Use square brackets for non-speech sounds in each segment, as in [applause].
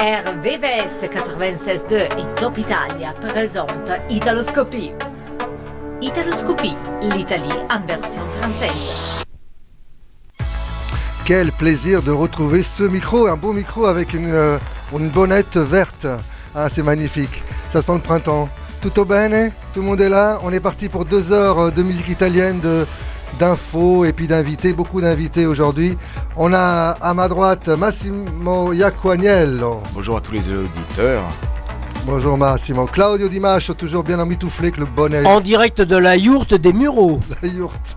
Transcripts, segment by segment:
RVVS 96.2 et Top Italia présentent Italoscopie. Italoscopie, l'Italie en version française. Quel plaisir de retrouver ce micro, un beau micro avec une, euh, une bonnette verte. Ah, c'est magnifique. Ça sent le printemps. Tutto bene? Tout le monde est là? On est parti pour deux heures euh, de musique italienne, de, d'infos et puis d'invités, beaucoup d'invités aujourd'hui. On a à ma droite Massimo Iaquaniello. Bonjour à tous les auditeurs. Bonjour Massimo. Claudio Di Mascio, toujours bien emmitouflé avec le bonnet. En direct de la yourte des Mureaux. [laughs] La yourte.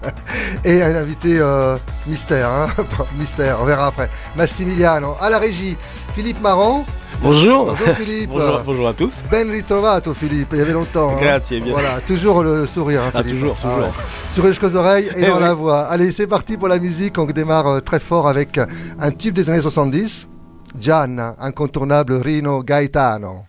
Et un invité euh, mystère, hein [laughs] mystère, on verra après. Massimiliano. À la régie, Philippe Marron. Bonjour. Bonjour Philippe. [laughs] bonjour, bonjour, à tous. Ben ritrovato Philippe, il y avait longtemps. Hein. Grazie, bien. Voilà, toujours le sourire. Hein, ah, toujours, toujours. Ah, ouais. Sourire jusqu'aux oreilles et, et dans oui. la voix. Allez, c'est parti pour la musique. On démarre euh, très fort avec un tube des années 70. Gian, incontournable Rino Gaetano.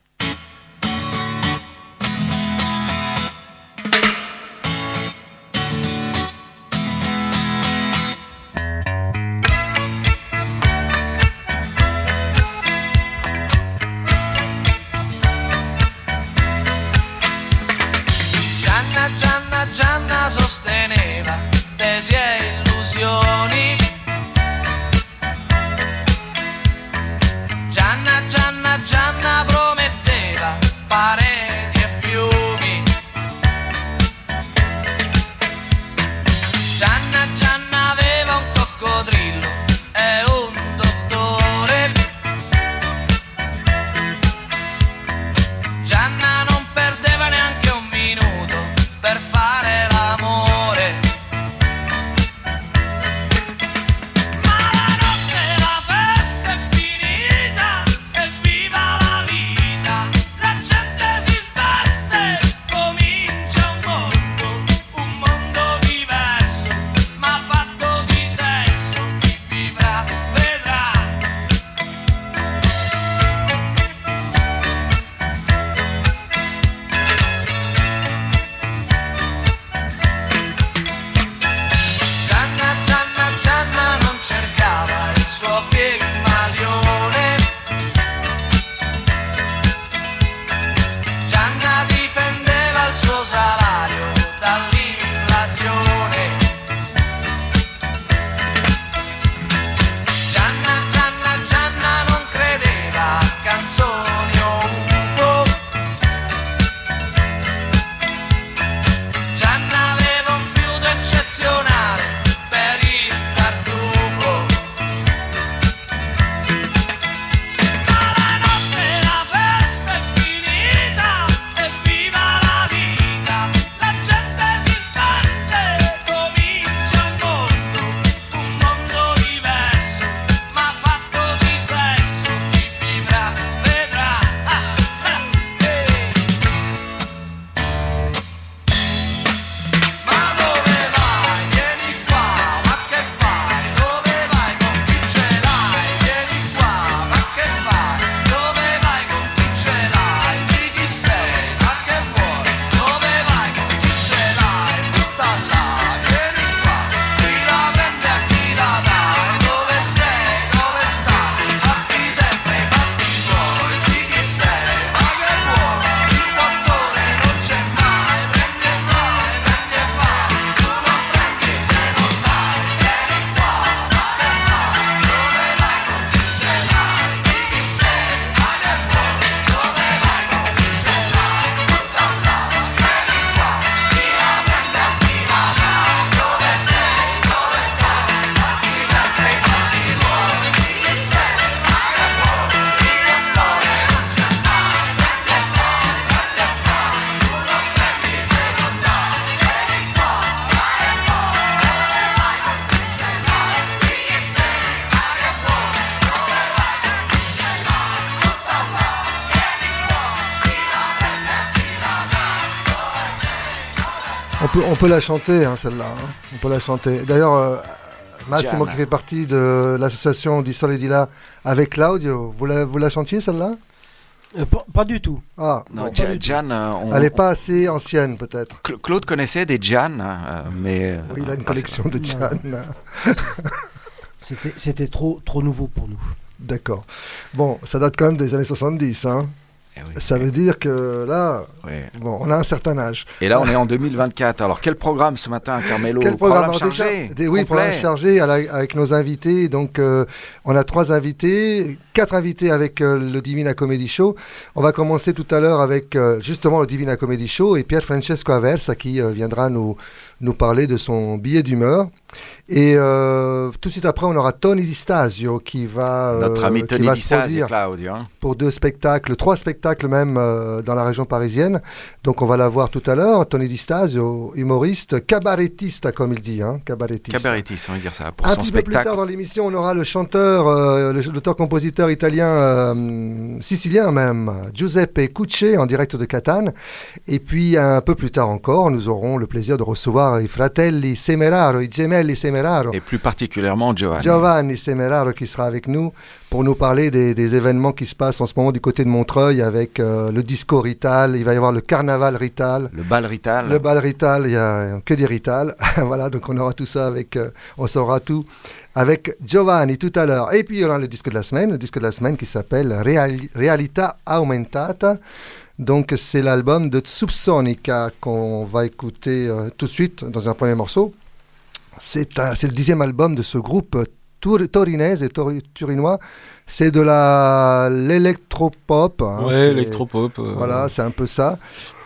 On peut la chanter, hein, celle-là. Hein. On peut la chanter. D'ailleurs, euh, Massimo qui fait partie de l'association di Solidila avec Claudio, vous la, vous la chantiez celle-là? Euh, pas, pas, du tout. Ah, non, bon, Jan, Jan euh, on, Elle n'est pas assez ancienne, peut-être. Claude connaissait des Jan, euh, mais. Oui, il a une collection de Jan. [laughs] C'était trop, trop nouveau pour nous. D'accord. Bon, ça date quand même des années 70. Hein. Eh oui. Ça veut dire que là, Ouais. bon, on a un certain âge. Et là, on est en 2024. Alors, quel programme ce matin, Carmelo Quel programme chargé des- Oui, programme chargé la- avec nos invités. Donc, euh, on a trois invités, quatre invités avec euh, le Divina Comedy Show. On va commencer tout à l'heure avec euh, justement le Divina Comedy Show et Pierre Francesco Aversa qui euh, viendra nous, nous parler de son billet d'humeur. Et euh, tout de suite après, on aura Tony Di Stasio qui va, euh, Notre ami qui Tony va Di Stasio, Claudio. hein. pour deux spectacles, trois spectacles même euh, dans la région parisienne. Donc on va la voir tout à l'heure. Tony Di Stasio, humoriste, cabarettiste comme il dit, hein, cabarettiste. Cabarettis, on va dire ça, pour Un son petit peu plus spectacle. tard dans l'émission, on aura le chanteur, euh, l'auteur-compositeur italien, euh, sicilien même, Giuseppe Cucce, en direct de Catane. Et puis un peu plus tard encore, nous aurons le plaisir de recevoir i fratelli Semeraro, i gemelli Semeraro. Et plus particulièrement Giovanni. Giovanni Semeraro qui sera avec nous pour nous parler des, des événements qui se passent en ce moment du côté de Montreuil avec euh, le disco Rital, il va y avoir le carnaval Rital. Le bal Rital. Le bal Rital, il n'y a que des Rital. [laughs] voilà, donc on aura tout ça avec, euh, on saura tout avec Giovanni tout à l'heure. Et puis il y aura le disque de la semaine, le disque de la semaine qui s'appelle Reali- Realita Aumentata. Donc c'est l'album de Subsonica qu'on va écouter euh, tout de suite dans un premier morceau. C'est le dixième album de ce groupe tour- torinese et turinois. C'est de la l'électropop. hein, ouais, électropop. euh, Voilà, c'est un peu ça.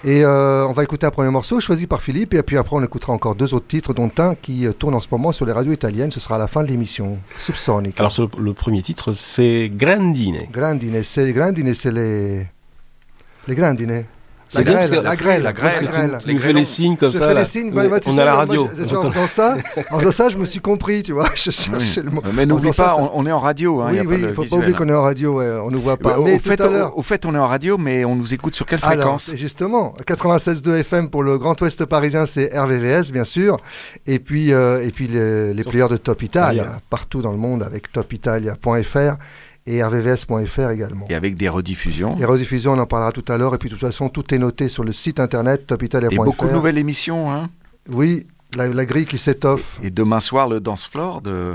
Et euh, on va écouter un premier morceau choisi par Philippe, et puis après on écoutera encore deux autres titres, dont un qui euh, tourne en ce moment sur les radios italiennes. Ce sera à la fin de l'émission. Subsonic. Alors, le, le premier titre, c'est Grandine. Grandine, c'est Grandine, c'est les les Grandine. C'est La grêle, que- la grêle, la grêle, la grêle. Tu nous fais les signes comme je ça. fais là. les signes, ouais, tu on sais, a la moi, radio. je- je- en faisant ça, en faisant ça, je me suis compris, tu vois. [laughs] Je cherchais le mot. Mais n'oublie pas, ça, on, on est en radio. Hein, y oui, a pas oui, il faut pas oublier qu'on est en radio, ouais, on ne voit pas. Au- Mais au, tout fait, à l'heure. au, au fait, on est en radio, mais on nous écoute sur quelle Alors, fréquence? justement, 96.2 FM pour le Grand Ouest parisien, c'est RVVS, bien sûr. Et puis, euh, et puis les, les players de Top Italia, Italia. partout dans le monde, avec topitalia.fr et rvvs.fr également. Et avec des rediffusions. Les rediffusions, on en parlera tout à l'heure. Et puis, de toute façon, tout est noté sur le site internet topitalia.fr. Et beaucoup de nouvelles émissions. Hein. Oui, la, la grille qui s'étoffe. Et demain soir, le dance floor de,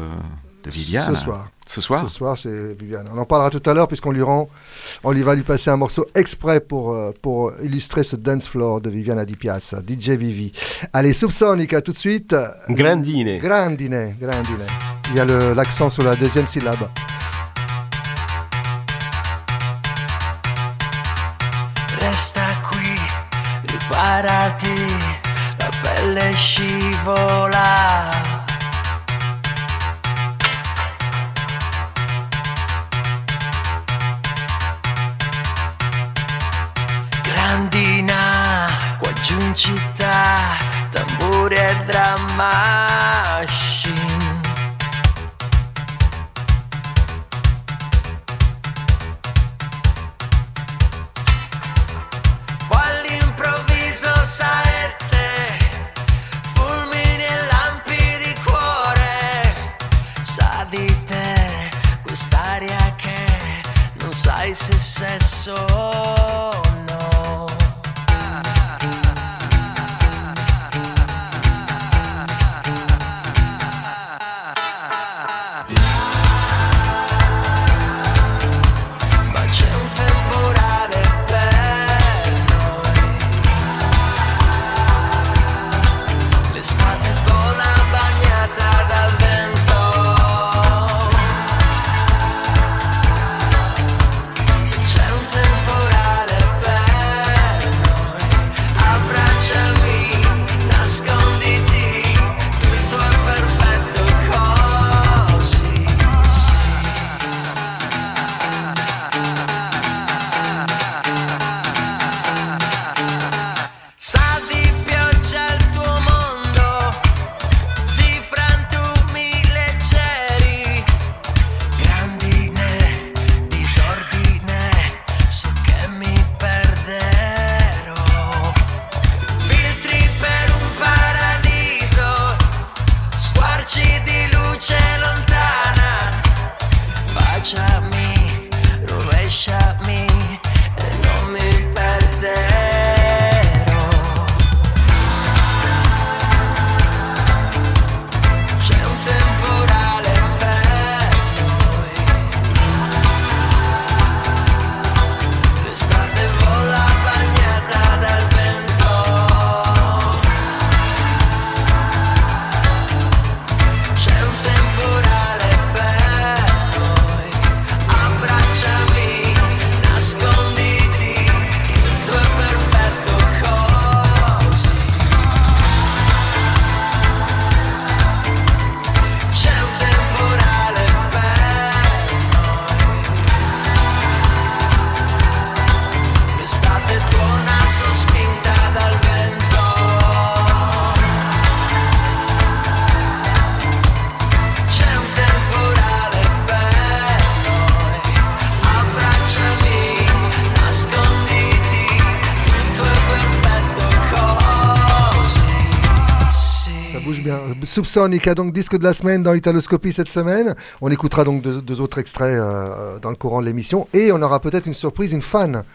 de Viviane. Ce soir. Ce soir Ce soir, c'est Viviane. On en parlera tout à l'heure puisqu'on lui rend, on lui va lui passer un morceau exprès pour, euh, pour illustrer ce dance floor de Viviana Di Piazza, DJ Vivi. Allez, Subsonica tout de suite. Grandine. Grandine, grandine. Il y a le- l'accent sur la deuxième syllabe. Riparati, la pelle scivola. Grandina, qua giù in città, tamburi e drum successor. Subsonica, donc disque de la semaine dans Italoscopie cette semaine. On écoutera donc deux, autres extraits euh, dans le courant de l'émission et on aura peut-être une surprise, une fan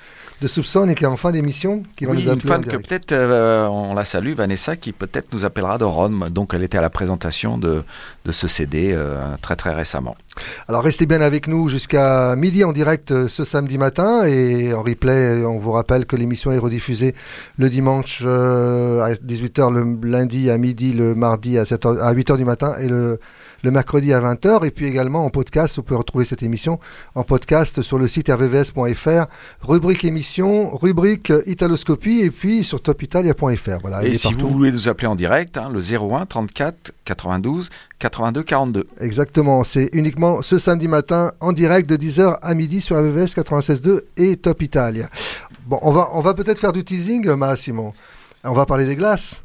de Subsonica en fin d'émission qui va Oui, nous une en que peut-être euh, on la salue, Vanessa, qui peut-être nous appellera de Rome. Donc elle était à la présentation de, de ce CD euh, très très récemment. Alors restez bien avec nous jusqu'à midi en direct euh, ce samedi matin et en replay, on vous rappelle que l'émission est rediffusée le dimanche à 18h, le lundi à midi, le mardi à, 7h, à 8h du matin et le, le mercredi à 20h. Et puis également en podcast, vous pouvez retrouver cette émission en podcast sur le site rvvs.fr, rubrique émission, rubrique italoscopie et puis sur topitalia.fr. Voilà, il Et si partout. vous voulez nous appeler en direct, hein, le 01 34 92 82 42. Exactement, c'est uniquement ce samedi matin en direct de 10h à midi sur RVVS 96.2 et Top Italia. Bon, on va, on va peut-être faire du teasing, Massimo. On va parler des glaces.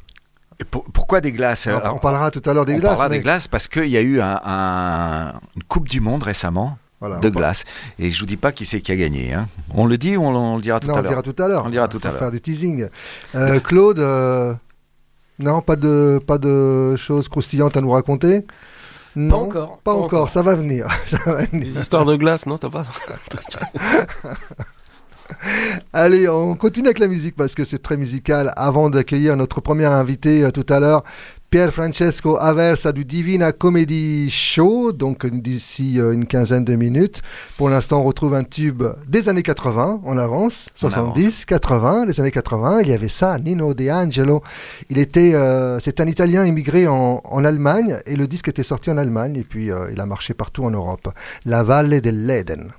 Pour- pourquoi des glaces Alors, Alors, on parlera tout à l'heure des on glaces. parlera mais- des glaces parce qu'il y a eu un- un- une Coupe du Monde récemment Voilà, de on glace. Et je vous dis pas qui c'est qui a gagné. hein. On le dit ou on, on le dira tout Non, à on le l'heure dira tout à l'heure. On le dira tout va à l'heure. faire du teasing. Euh, Claude, euh, non, pas de, pas de choses croustillantes à nous raconter Non, encore, Pas pas encore, encore. ça va venir. [laughs] ça va venir. Des histoires de glace, non T'as pas [laughs] [laughs] Allez, on continue avec la musique parce que c'est très musical. Avant d'accueillir notre premier invité euh, tout à l'heure, Pier Francesco Aversa du Divina Comedy Show, donc d'ici euh, une quinzaine de minutes. Pour l'instant, on retrouve un tube des années 80, on avance, On 70, 80, les années 80. Il y avait ça, Nino De Angelo. Il était, euh, c'est un Italien immigré en, en Allemagne et le disque était sorti en Allemagne et puis euh, il a marché partout en Europe. La Valle dell'Eden.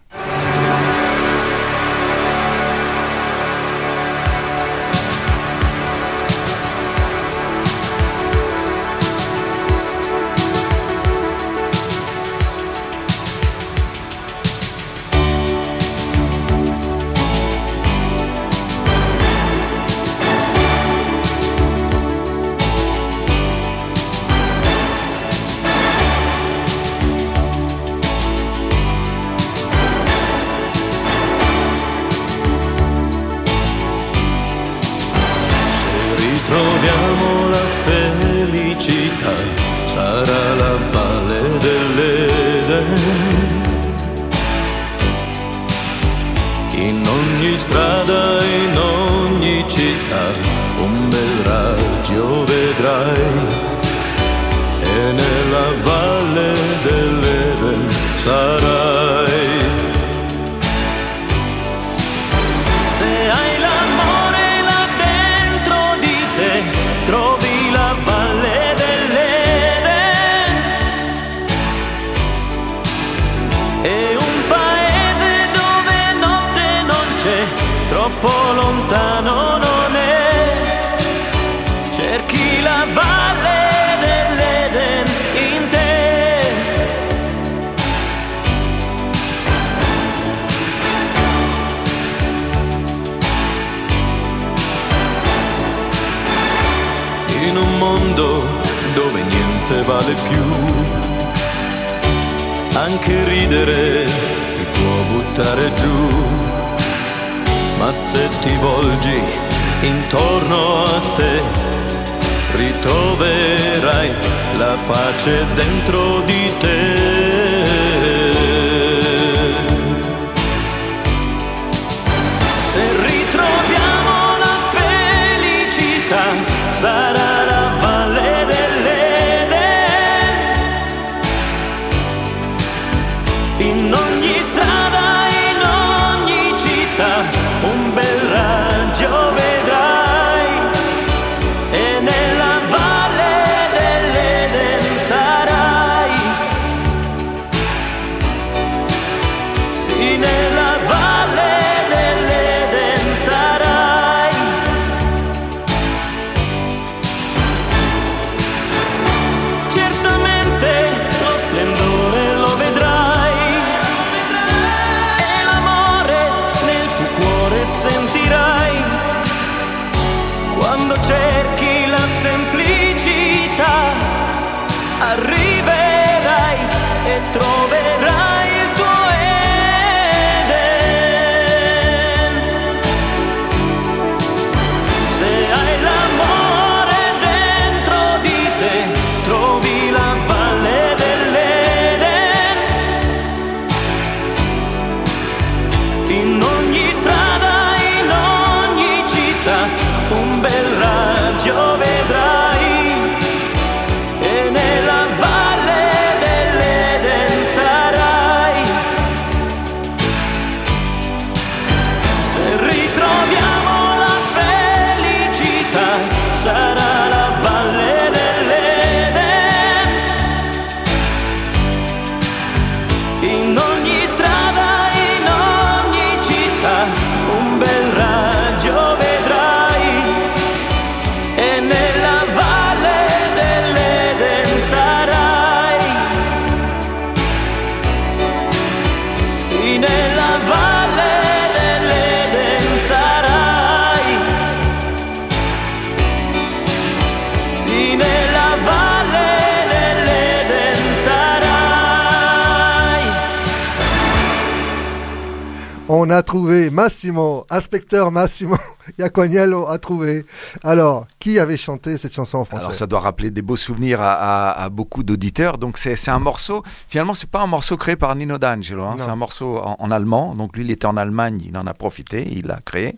A trouvé Massimo, inspecteur Massimo [laughs] Iacognello a trouvé. Alors, qui avait chanté cette chanson en français Alors ça doit rappeler des beaux souvenirs à, à- à beaucoup d'auditeurs. Donc c'est un morceau, finalement c'est pas un morceau créé par Nino D'Angelo, hein. C'est un morceau en, en allemand. Donc lui il était en Allemagne, il en a profité, il l'a créé.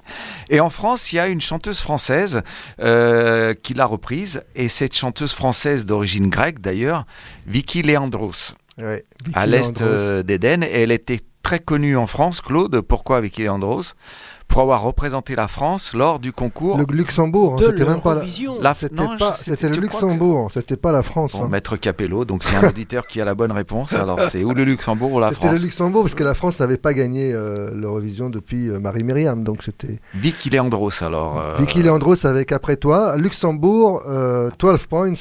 Et en France il y a une chanteuse française euh, qui l'a reprise. Et cette chanteuse française d'origine grecque d'ailleurs, Vicky Leandros, Ouais, à l'est euh, d'Éden. Et elle était très connue en France, Claude. Pourquoi Vicky Leandros Pour avoir représenté la France lors du concours. Le Luxembourg, hein, c'était même pas la... La- C'était non, pas, je- c'était le Luxembourg, c'était pas la France. Bon, hein. Maître Capello, donc c'est un [laughs] auditeur qui a la bonne réponse. Alors c'est ou le Luxembourg ou la C'était le France. Luxembourg parce que la France n'avait pas gagné euh, l'Eurovision depuis euh, Marie Myriam, donc c'était Vicky Leandros alors. euh, Vicky Leandros avec Après toi, Luxembourg, euh, 12 points.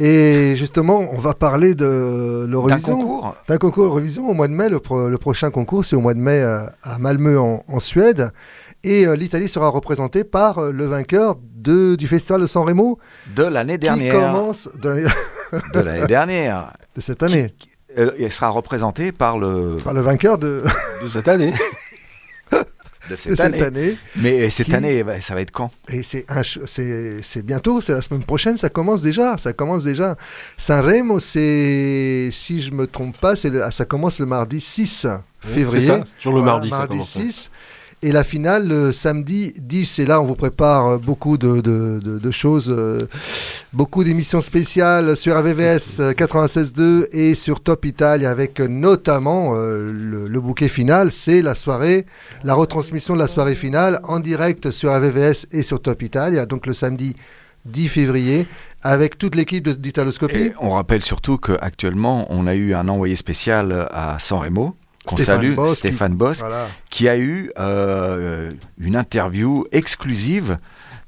Et justement, on va parler de D'un l'Eurovision. concours D'un concours Eurovision au mois de mai. Le, pro- le prochain concours, c'est au mois de mai euh, à Malmö en, en Suède. Et euh, l'Italie sera représentée par euh, le vainqueur de, du festival de San Remo de l'année qui dernière. commence de, [laughs] De l'année dernière. de cette année. Euh, il sera représenté par le Par le vainqueur de, De cette année. [laughs] de de cette, cette année. année. Mais cette Qui- année, ça va être quand? Et c'est c'est bientôt, c'est la semaine prochaine, ça commence déjà, ça commence déjà. Sanremo, c'est si je me trompe pas, c'est le- ah, ça commence le mardi 6 février. C'est ça, sur le Voilà, mardi, ça commence. 6. Et la finale le samedi 10. Et là, on vous prépare euh, beaucoup de, choses, euh, beaucoup d'émissions spéciales sur AVVS euh, 96.2 et sur Top Italia avec euh, notamment euh, le, bouquet final. C'est la soirée, la retransmission de la soirée finale en direct sur AVVS et sur Top Italia. Donc le samedi 10 février avec toute l'équipe d'Italoscopie. On rappelle surtout qu'actuellement, on a eu un envoyé spécial à San Remo, qu'on Stéphane salue, Bosque. Stéphane Bosque, Voilà. qui a eu euh, une interview exclusive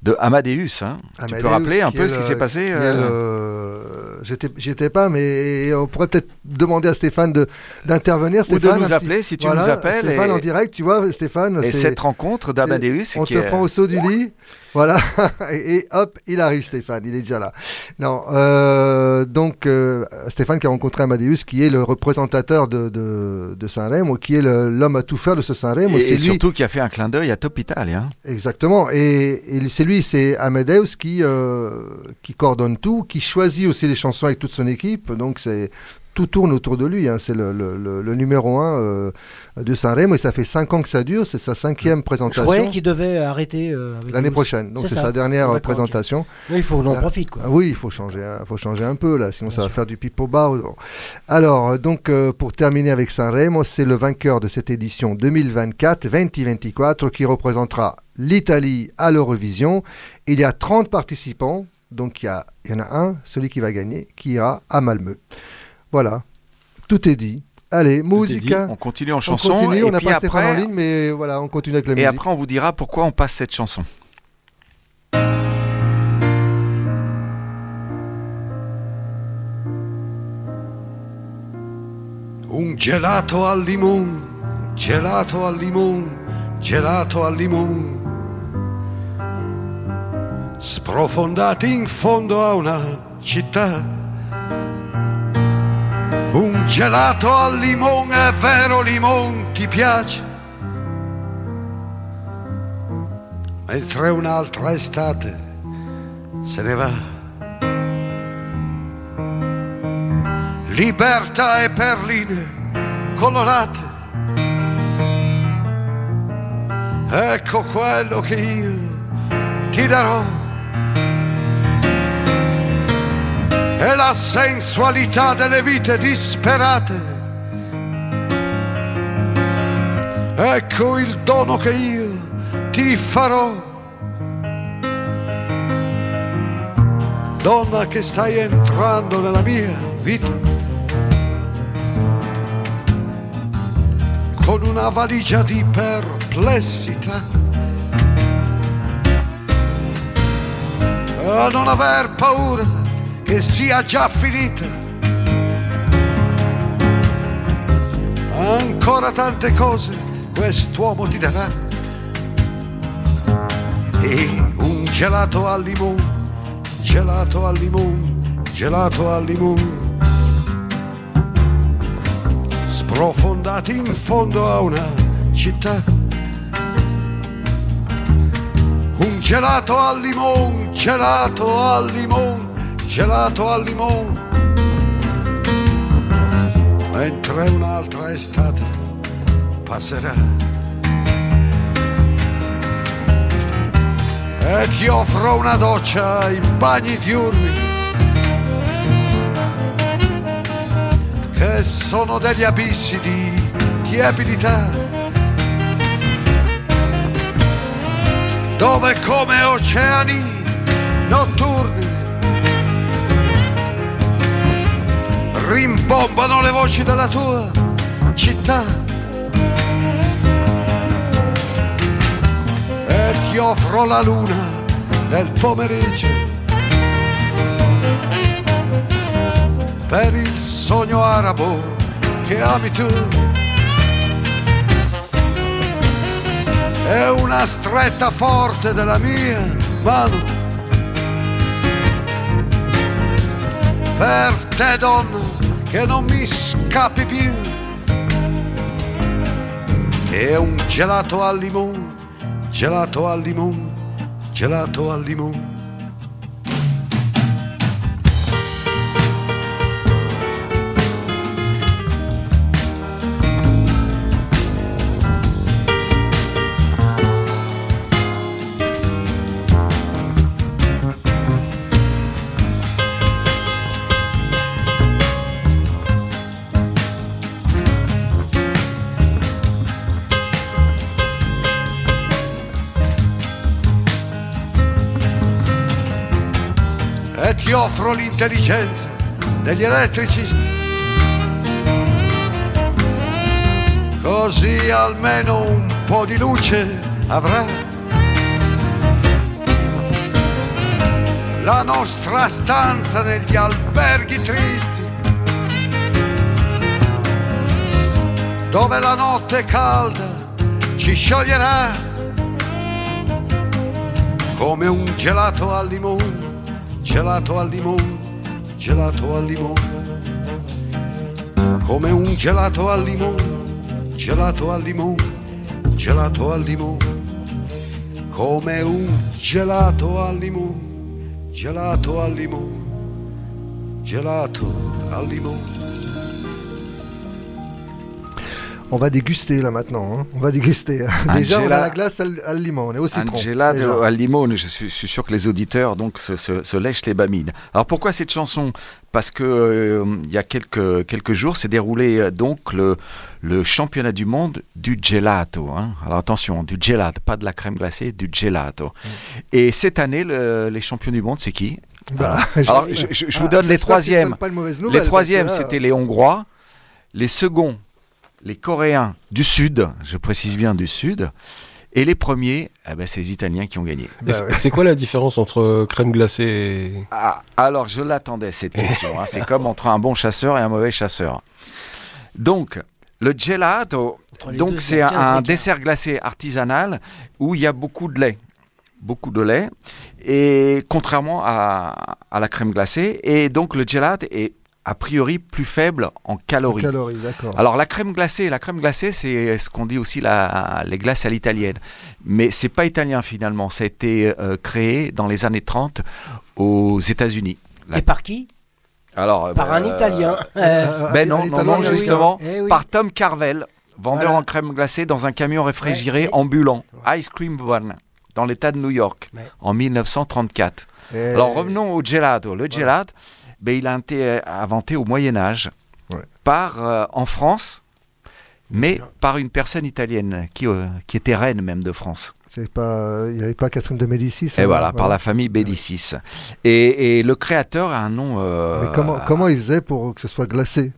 de Amadeus. hein. tu peux rappeler un peu ce qui s'est passé euh, le- pas, mais on pourrait peut-être demander à Stéphane d'intervenir. Ou de nous appeler si tu Voilà, nous appelles. Stéphane et en direct, tu vois, Stéphane. et cette rencontre d'Amadeus on qui te est- prend au saut du lit, voilà, [laughs] et, hop, il arrive Stéphane, il est déjà là. Non, euh, donc euh, Stéphane qui a rencontré Amadeus, qui est le représentateur de, de, de Saint-Remo, qui est l'homme à tout faire de ce Saint-Remo. et, et lui, surtout qui a fait un clin d'œil à Top Italia. hein. Exactement. Et, et c'est lui, c'est Amadeus qui, euh, qui coordonne tout, qui choisit aussi les chansons avec toute son équipe. Donc c'est tout tourne autour de lui. hein. C'est le, le- le- le numéro un euh, de Saint-Remo et ça fait cinq ans que ça dure. C'est sa cinquième Je présentation. croyais qu'il devait arrêter euh, L'année prochaine. Donc C'est sa dernière euh, présentation. Oui, il faut qu'on en Ah. profite. Quoi. Oui, il faut changer, hein, faut changer un peu là, sinon Bien ça va faire du pipeau bas. Alors, euh, donc euh, pour terminer avec Sanremo, c'est le vainqueur de cette édition 2024, 2024, qui représentera l'Italie à l'Eurovision. Il y a 30 participants, donc il y, a- il y en a un, celui qui va gagner, qui ira à Malmö. Voilà, tout est dit. Allez, musique. dit. On continue en On chanson continue, et on n'a puis pas Stéphane en après, ligne, mais voilà, on continue avec la et musique. après on vous dira pourquoi on passe cette chanson. Un gelato al limone, gelato al limone, gelato al limone. Sprofondati in fondo a una città. Gelato al limone, è vero limone, ti piace? Mentre un'altra estate se ne va. libertà e perline colorate. Ecco quello che io ti darò. È la sensualità delle vite disperate. Ecco il dono che io ti farò. Donna che stai entrando nella mia vita. con una valigia di perplessità. A non aver paura che sia già finita. ancora tante cose quest'uomo ti darà. E un gelato al limone, gelato al limone, gelato al limone. Sprofondati in fondo a una città. Un gelato al limone, gelato al limone, gelato al limone. Mentre un'altra estate passerà. E ti offro una doccia ai bagni diurni. Che sono degli abissi di tiepidità. Dove come oceani notturni rimbombano le voci della tua città. E ti offro la luna nel pomeriggio per il sogno arabo che ami tu. È una stretta forte della mia mano per te donna che non mi scappi più. E un gelato al limone, gelato al limone, gelato al limone. Offro l'intelligenza degli elettricisti. Così almeno un po' di luce avrà. La nostra stanza negli alberghi tristi, dove la notte calda ci scioglierà come un gelato al limone gelato al limone, gelato al limone, come un gelato al limone, gelato al limone, gelato al limone, come un gelato al limone, gelato al limone, gelato al limone. On va déguster là maintenant. hein. On va déguster. [laughs] Déjà, on a la glace al, al limone, au Un citron. gelato déjà. al limone, je suis, je suis sûr que les auditeurs donc se, se- se lèchent les bamines. Alors pourquoi cette chanson? Parce que euh, il y a quelques, quelques jours s'est déroulé euh, donc le, le championnat du monde du gelato. hein. Alors attention, du gelato, pas de la crème glacée, du gelato. Mm. Et cette année, le- les champions du monde, c'est qui? Bah, [laughs] Alors je, je- je vous Ah, donne les j'espère qu'ils troisièmes. pas de Les troisièmes, c'était les Hongrois. Les seconds, les Coréens du Sud, je précise bien du Sud. Et les premiers, eh ben, c'est les Italiens qui ont gagné. Bah c'est- ouais. C'est quoi la différence entre euh, crème glacée et... Ah, alors, je l'attendais cette question. hein. C'est comme entre un bon chasseur et un mauvais chasseur. Donc, le gelato, donc c'est a un, 15 un écarts. dessert glacé artisanal où il y a beaucoup de lait. Beaucoup de lait. Et contrairement à, à la crème glacée. Et donc, le gelato est a priori plus faible en calories. Alors la crème glacée, la crème glacée, c'est ce qu'on dit aussi la, les glaces à l'italienne. Mais c'est pas italien finalement. Ça a été euh, créé dans les années 30 aux États-Unis. La- Et par qui? Alors Par un euh, Italien. Euh, [laughs] Ben un non, non, Italien, non, oui, oui. justement, Eh oui. par Tom Carvel, vendeur Voilà. en crème glacée dans un camion réfrigéré Ouais, et- ambulant, Ice Cream Van, dans l'État de New York, Ouais. en 1934. Et- Alors revenons au gelato. Le gelato, ben, il a été euh, inventé au Moyen Âge Ouais. par euh, en France, mais par une personne italienne qui, euh, qui était reine même de France. C'est pas, il n'y avait pas Catherine de Médicis. Et hein, voilà, par la famille Bédicis. Et, et le créateur a un nom. euh, Mais comment, comment il faisait pour que ce soit glacé?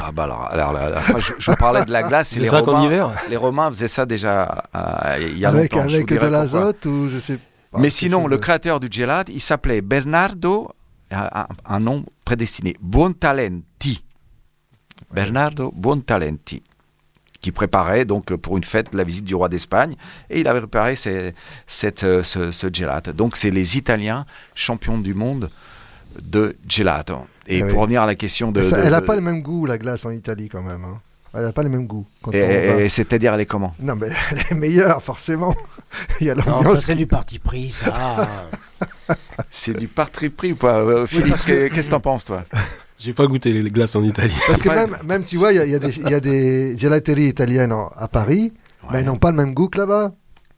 Ah bah alors, alors, je, je vous parlais de la glace. et C'est les ça qu'en Romains, hiver les Romains faisaient ça déjà euh, il y a Avec, longtemps. je avec vous de l'azote ou je sais pas. Mais sinon, le de- créateur du gelato, il s'appelait Bernardo, un, nom prédestiné, Buontalenti. Bernardo Buontalenti. qui préparait donc pour une fête la visite du roi d'Espagne et il avait préparé cette, euh, ce, ce gelato. Donc c'est les Italiens champions du monde de gelato. Et Ah oui. pour revenir à la question de, Ça- de- elle n'a pas le même goût, la glace en Italie, quand même. hein. Elle n'a pas le même goût. quand et, c'est-à-dire elle est comment? Non, mais [laughs] elle est meilleure, forcément. [laughs] Il y a Non, ça c'est du parti pris, ça. [laughs] C'est du parti pris ou pas Euh, Philippe, qu'est-ce que t'en penses toi? J'ai pas goûté les glaces en Italie. Parce que même, même, tu vois, il y a, il y a des, il y a des gelateries italiennes en- à Paris, mais elles n'ont pas le même goût que là-bas.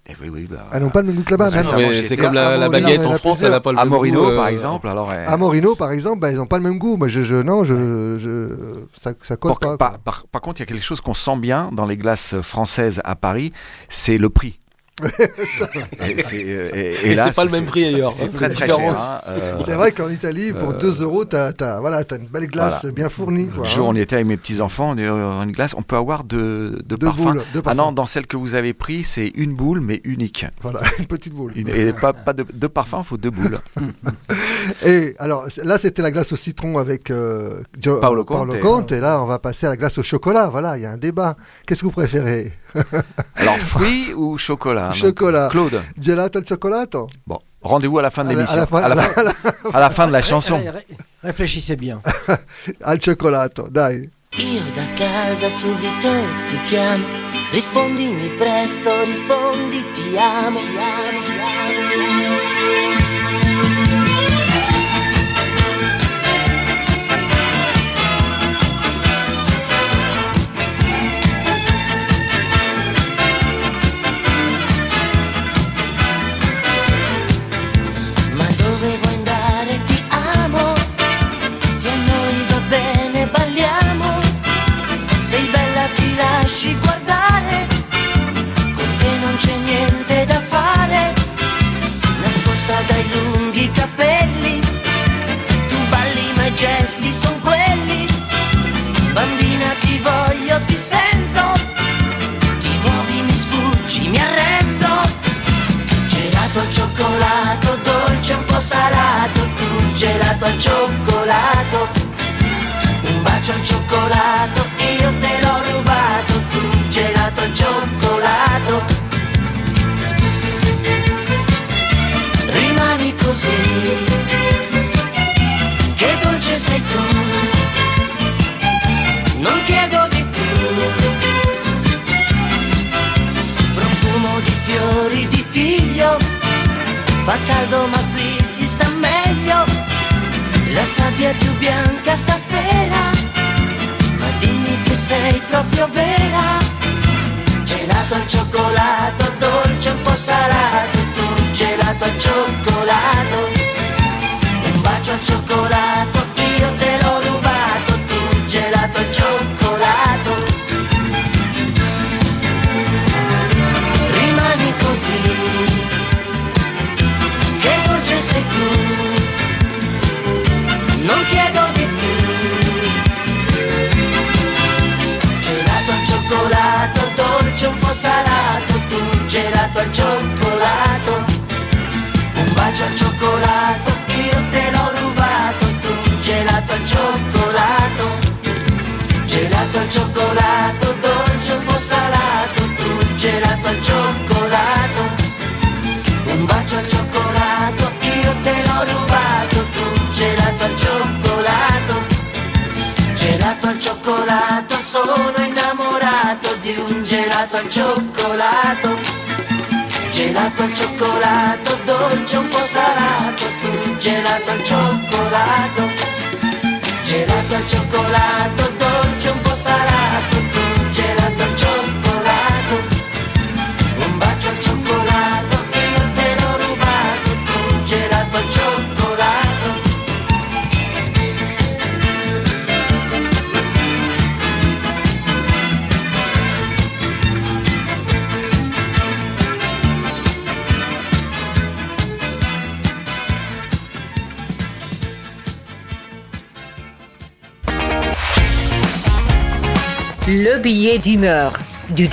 Eh oui, oui, bah, Elles n'ont pas le même goût que là-bas. C'est comme la, baguette en France, elle plusieurs. a pas le à même Morino goût, euh, par exemple, alors euh, À Morino, par exemple, bah, ils n'ont pas le même goût. Moi, je, je- non, je, je, ça, ça colle Par, pas. par- par- par contre, il y a quelque chose qu'on sent bien dans les glaces françaises à Paris, c'est le prix. Et [laughs] c'est euh, et- c'est pas le même prix ailleurs. C'est hein, très très cher. hein, euh, C'est vrai qu'en Italie, pour euh, 2 euros, tu as, voilà, t'as une belle glace Voilà. bien fournie. Quoi, Le jour, hein. on y était avec mes petits enfants, on dit, euh, une glace, on peut avoir deux, deux Deux parfums. boules, deux Ah non, dans celle que vous avez pris, c'est une boule, mais unique. Voilà, [laughs] une petite boule. Une- et pas, pas de, deux parfums, il faut deux boules. [laughs] Et alors là, c'était la glace au citron avec euh, Paolo euh, Paolo Conte. Conte. Et là, on va passer à la glace au chocolat. Voilà, il y a un débat. Qu'est-ce que vous préférez? [laughs] Alors, fruits ou chocolat Chocolat. Claude, Gelato al cioccolato? Bon, rendez-vous à la fin de l'émission. à la fin- À la à fin- à la fin de la chanson. Ré- ré- Réfléchissez bien. [laughs] Al cioccolato, dai. Io da casa subito ti chiamo, rispondimi presto, rispondi ti amo. Ma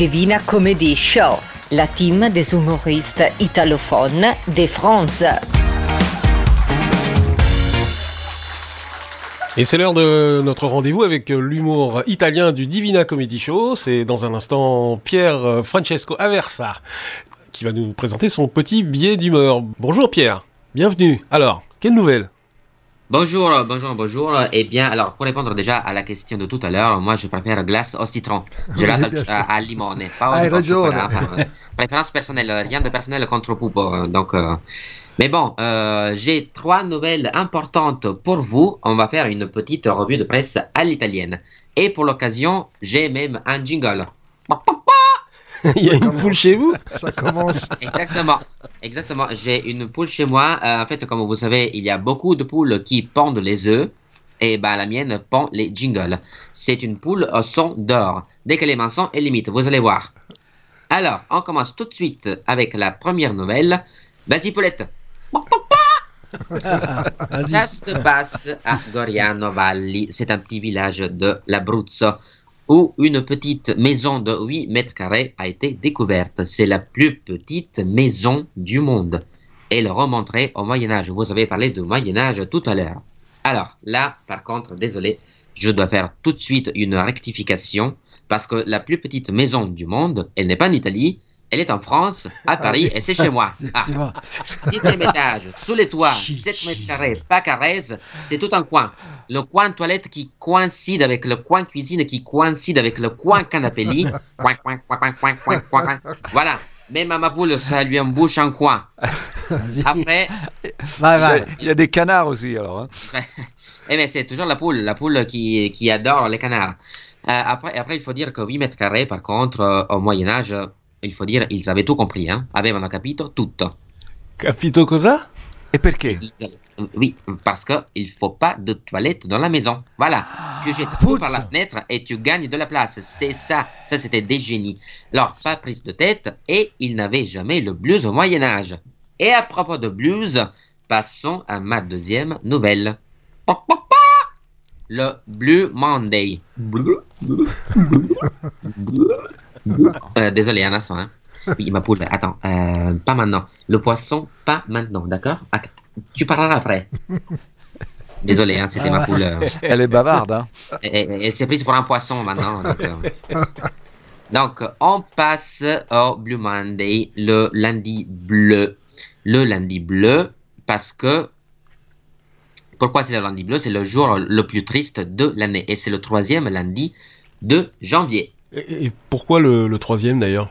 Divina Comedy Show, la team des humoristes italophones de France. Et c'est l'heure de notre rendez-vous avec euh, l'humour italien du Divina Comedy Show. C'est dans un instant Pierre euh, Francesco Aversa qui va nous présenter son petit billet d'humeur. Bonjour Pierre, bienvenue. Alors, quelle nouvelle? Bonjour, bonjour, bonjour. Eh bien, alors, pour répondre déjà à la question de tout à l'heure, moi, je préfère glace au citron. Al- sûr. à, à limone. Pas Hai ragione. chocolat. Enfin, euh, préférence personnelle, rien de personnel contre Pupo. euh, Donc, euh, mais bon, euh, j'ai trois nouvelles importantes pour vous. On va faire une petite revue de presse à l'italienne. Et pour l'occasion, j'ai même un jingle. [laughs] Il y a une poule chez vous [laughs] Ça commence. Exactement, exactement. J'ai une poule chez moi. Euh, en fait, comme vous savez, il y a beaucoup de poules qui pondent les œufs. Et ben la mienne pond les jingles. C'est une poule au son d'or. Dès qu'elle est mensonge, elle limite. Vous allez voir. Alors, on commence tout de suite avec la première nouvelle. Vas-y, Paulette. [laughs] Ça se passe à Goriano Valli. C'est un petit village de l'Abruzzo où une petite maison de 8 mètres carrés a été découverte. C'est la plus petite maison du monde. Elle remonterait au Moyen Âge. Vous avez parlé du Moyen Âge tout à l'heure. Alors là, par contre, désolé, je dois faire tout de suite une rectification parce que la plus petite maison du monde, elle n'est pas en Italie, elle est en France, à Paris, et c'est chez moi. [laughs] Ah, sixième étage, sous les toits, 7 mètres carrés, pas carrés, c'est tout un coin. Le coin toilette qui coïncide avec le coin cuisine qui coïncide avec le coin canapé lit. Coin, coin, coin, coin, coin, coin, coin, coin. Voilà. Même à ma poule, ça lui embouche un coin. Après, Il y, a, il y a des canards aussi, alors. hein. [laughs] eh ben, c'est toujours la poule, la poule qui, qui adore les canards. Euh, après, après, il faut dire que 8 mètres carrés, par contre, euh, au Moyen-Âge, il faut dire, ils avaient tout compris. Hein. Avevano capito tutto. Capito cosa? Et perché? Ils- Oui, parce qu'il ne faut pas de toilette dans la maison. Voilà. Tu jettes tout Pousse. par la fenêtre et tu gagnes de la place. C'est ça. Ça, c'était des génies. Alors, pas prise de tête et ils n'avaient jamais le blues au Moyen-Âge. Et à propos de blues, passons à ma deuxième nouvelle. Le Blue Monday. [laughs] Euh, désolé, un instant. Hein. Oui, ma poule, attends. euh, pas maintenant. Le poisson, pas maintenant, d'accord? Ah, Tu parleras après. Désolé, hein, c'était ma poule. euh, [laughs] Elle est bavarde. Hein. elle elle- elle s'est prise pour un poisson maintenant. Donc, euh. Donc, on passe au Blue Monday, le lundi bleu. Le lundi bleu, parce que. Pourquoi c'est le lundi bleu? C'est le jour le plus triste de l'année. Et c'est le troisième lundi de janvier. Et, et pourquoi le, le troisième d'ailleurs?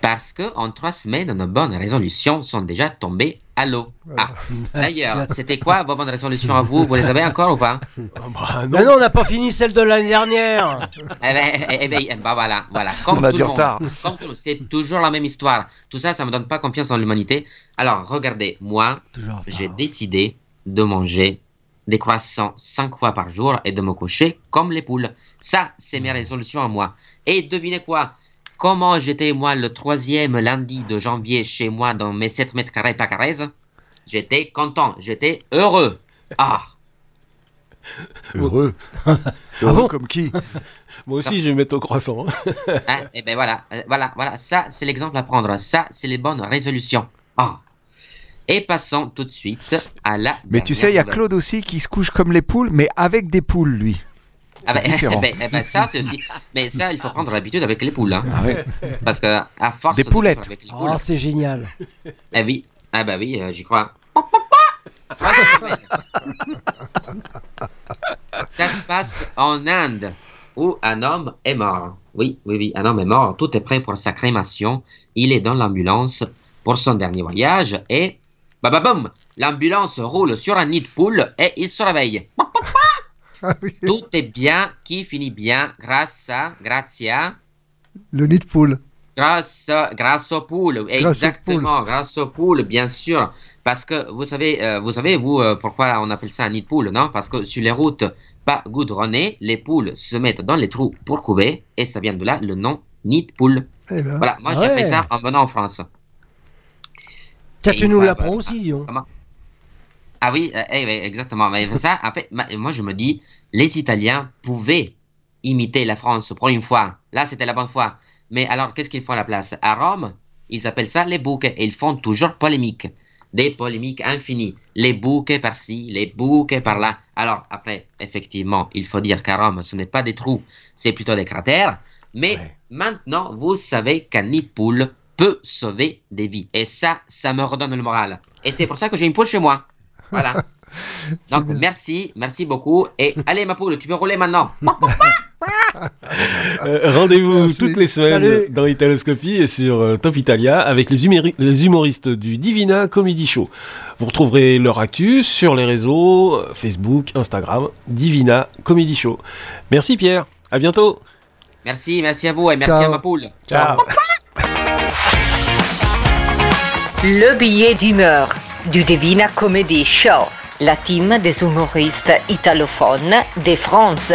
Parce que en trois semaines, nos bonnes résolutions sont déjà tombées à l'eau. Ah, d'ailleurs, [laughs] c'était quoi vos bonnes résolutions à vous? Vous les avez encore ou pas? Ah bah, non. Mais non, on n'a pas fini celle de l'année dernière. Eh ben, eh ben, eh ben, voilà, voilà. Comme On a tout du retard. Comme tout le- c'est toujours la même histoire. Tout ça, ça me donne pas confiance dans l'humanité. Alors, regardez, moi, j'ai décidé de manger des croissants cinq fois par jour et de me coucher comme les poules. Ça, c'est mes résolutions à moi. Et devinez quoi? Comment j'étais, moi, le troisième lundi de janvier chez moi dans mes 7 mètres carrés pas carrés? J'étais content, j'étais heureux. Ah Heureux? [laughs] Ah Heureux bon? comme qui? [laughs] Moi aussi, je vais mettre au croissant. Hein, et ben voilà, voilà, voilà, ça c'est l'exemple à prendre. Ça c'est les bonnes résolutions. Ah. Et passons tout de suite à la. Mais tu sais, il y a. Claude aussi qui se couche comme les poules, mais avec des poules, lui. Ah ben, [laughs] eh ben, ben, ça c'est aussi. Mais ça, il faut prendre l'habitude avec les poules, hein, Ah ouais. parce que à force Des poulettes. avec les poules, Oh, c'est génial. [laughs] eh oui, ah bah oui, euh, j'y crois. Ça se passe en Inde, où un homme est mort. Oui, oui, oui, un homme est mort. Tout est prêt pour sa crémation. Il est dans l'ambulance pour son dernier voyage et, boum, l'ambulance roule sur un nid de poule et il se réveille. [laughs] Ah oui, Tout est bien, qui finit bien, grâce à, grazie, le nid de poule. grâce, grâce aux poules. Grâce aux Exactement, grâce aux poules, bien sûr. Parce que vous savez, euh, vous savez, vous, euh, pourquoi on appelle ça un nid de poule, non? Parce que sur les routes pas goudronnées, les poules se mettent dans les trous pour couver, et ça vient de là le nom nid de poule. Eh ben, Voilà, moi Ah j'ai fait ça en venant en France. Et tu nous l'apprends aussi, Lyon. Ah oui, euh, eh, exactement. Mais ça, en fait, ma- moi je me dis, les Italiens pouvaient imiter la France pour une fois. Là, c'était la bonne fois. Mais alors, qu'est-ce qu'ils font à la place? À Rome, ils appellent ça les boucs et ils font toujours polémique. des polémiques infinies, les bouquets par-ci, les bouquets par-là. Alors après, effectivement, il faut dire qu'à Rome, ce n'est pas des trous, c'est plutôt des cratères. Mais Ouais. maintenant, vous savez qu'un nid de poule peut sauver des vies. Et ça, ça me redonne le moral. Et c'est pour ça que j'ai une poule chez moi. Voilà. [laughs] Donc bien. merci, merci beaucoup. Et allez ma poule, tu peux rouler maintenant. [laughs] Euh, Rendez-vous toutes les semaines Salut. dans Italoscopie et sur euh, Top Italia avec les, les humoristes du Divina Comedy Show. Vous retrouverez leur actu sur les réseaux euh, Facebook, Instagram, Divina Comedy Show. Merci Pierre, à bientôt. Merci, merci à vous et merci Ciao. à ma poule. Ciao. Le billet d'humeur du Divina Comedy Show, la team des humoristes italophones de France.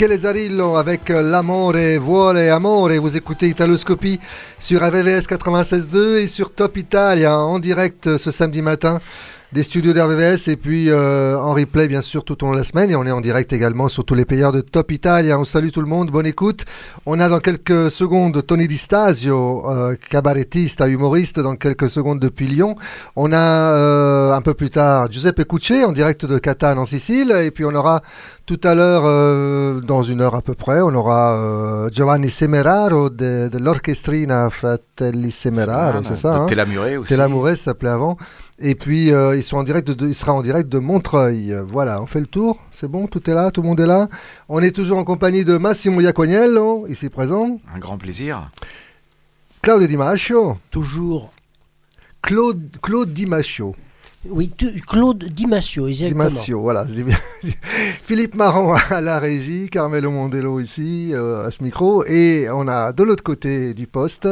Michele Zarillo avec euh, L'amore, vuole amore. Vous écoutez Italoscopie sur AVVS 96.2 et sur Top Italia en direct euh, ce samedi matin des studios d'RVVS et puis euh, en replay bien sûr tout au long de la semaine et on est en direct également sur tous les payeurs de Top Italia. On salue tout le monde, bonne écoute. On a dans quelques secondes Tony Di Stasio, euh, cabarettiste, humoriste dans quelques secondes depuis Lyon. On a euh, un peu plus tard Giuseppe Cucce en direct de Catane en Sicile et puis on aura tout à l'heure, euh, dans une heure à peu près, on aura euh, Giovanni Semeraro de, de l'Orchestrina Fratelli Semeraro, c'est ça hein? Télamuré aussi. Télamouret, ça s'appelait avant. Et puis, euh, ils sont en direct de, il sera en direct de Montreuil. Voilà, on fait le tour. C'est bon, tout est là, tout le monde est là. On est toujours en compagnie de Massimo Iacognello, ici présent. Un grand plaisir. Claudio Di Mascio. Toujours. Claude, Claude Di Mascio. Oui, tu- Claude Dimasio, Di exactement. Mascio, voilà. [laughs] Philippe Marron à la régie, Carmelo Mondello ici, euh, à ce micro. Et on a de l'autre côté du poste,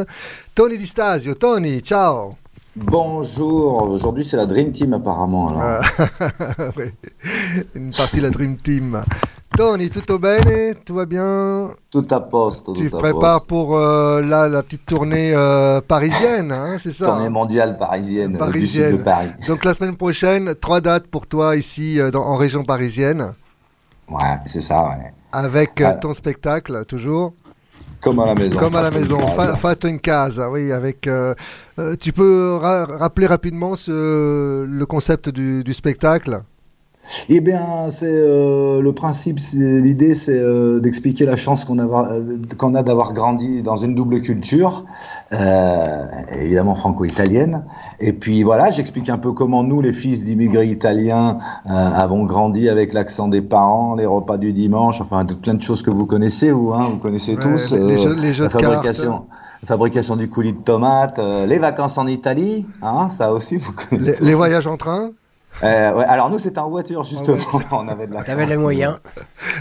Tony Di Stasio. Tony, ciao. Bonjour, aujourd'hui c'est la Dream Team apparemment. Alors. Ah, [laughs] ouais. Une partie de la Dream Team. Tony, tutto bene? Tout va bien? Tout à poste. Tu tout à prépares poste. pour euh, la, la petite tournée euh, parisienne, hein, c'est ça? Tournée mondiale parisienne, euh, du sud Parisienne. de Paris. Donc la semaine prochaine, trois dates pour toi ici euh, dans- en région parisienne, Ouais, c'est ça, ouais. avec euh, ton spectacle toujours, Comme à la maison. comme à la maison, casa, oui, avec. euh, euh, tu peux ra- rappeler rapidement ce, le concept du, du spectacle? Eh bien, c'est euh, le principe, l'idée, c'est euh, d'expliquer la chance qu'on a, euh, qu'on a d'avoir grandi dans une double culture, euh, évidemment franco-italienne. Et puis voilà, j'explique un peu comment nous, les fils d'immigrés italiens, avons grandi avec l'accent des parents, les repas du dimanche, enfin plein de choses que vous connaissez, vous, hein, vous connaissez Ouais, tous. les- jeux- les jeux la cartes. fabrication. La fabrication du coulis de tomates, euh, les vacances en Italie, hein, ça aussi vous les, connaissez. les voyages en train Euh, ouais, alors nous c'était en voiture justement, [laughs] on avait de la T'avais les moyens.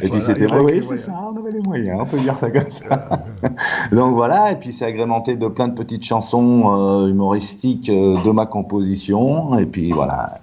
Et puis Voilà, c'était oui, c'est ça, on avait les moyens, on peut dire ça comme ça. [laughs] Donc voilà, et puis c'est agrémenté de plein de petites chansons euh, humoristiques euh, de ma composition, et puis voilà.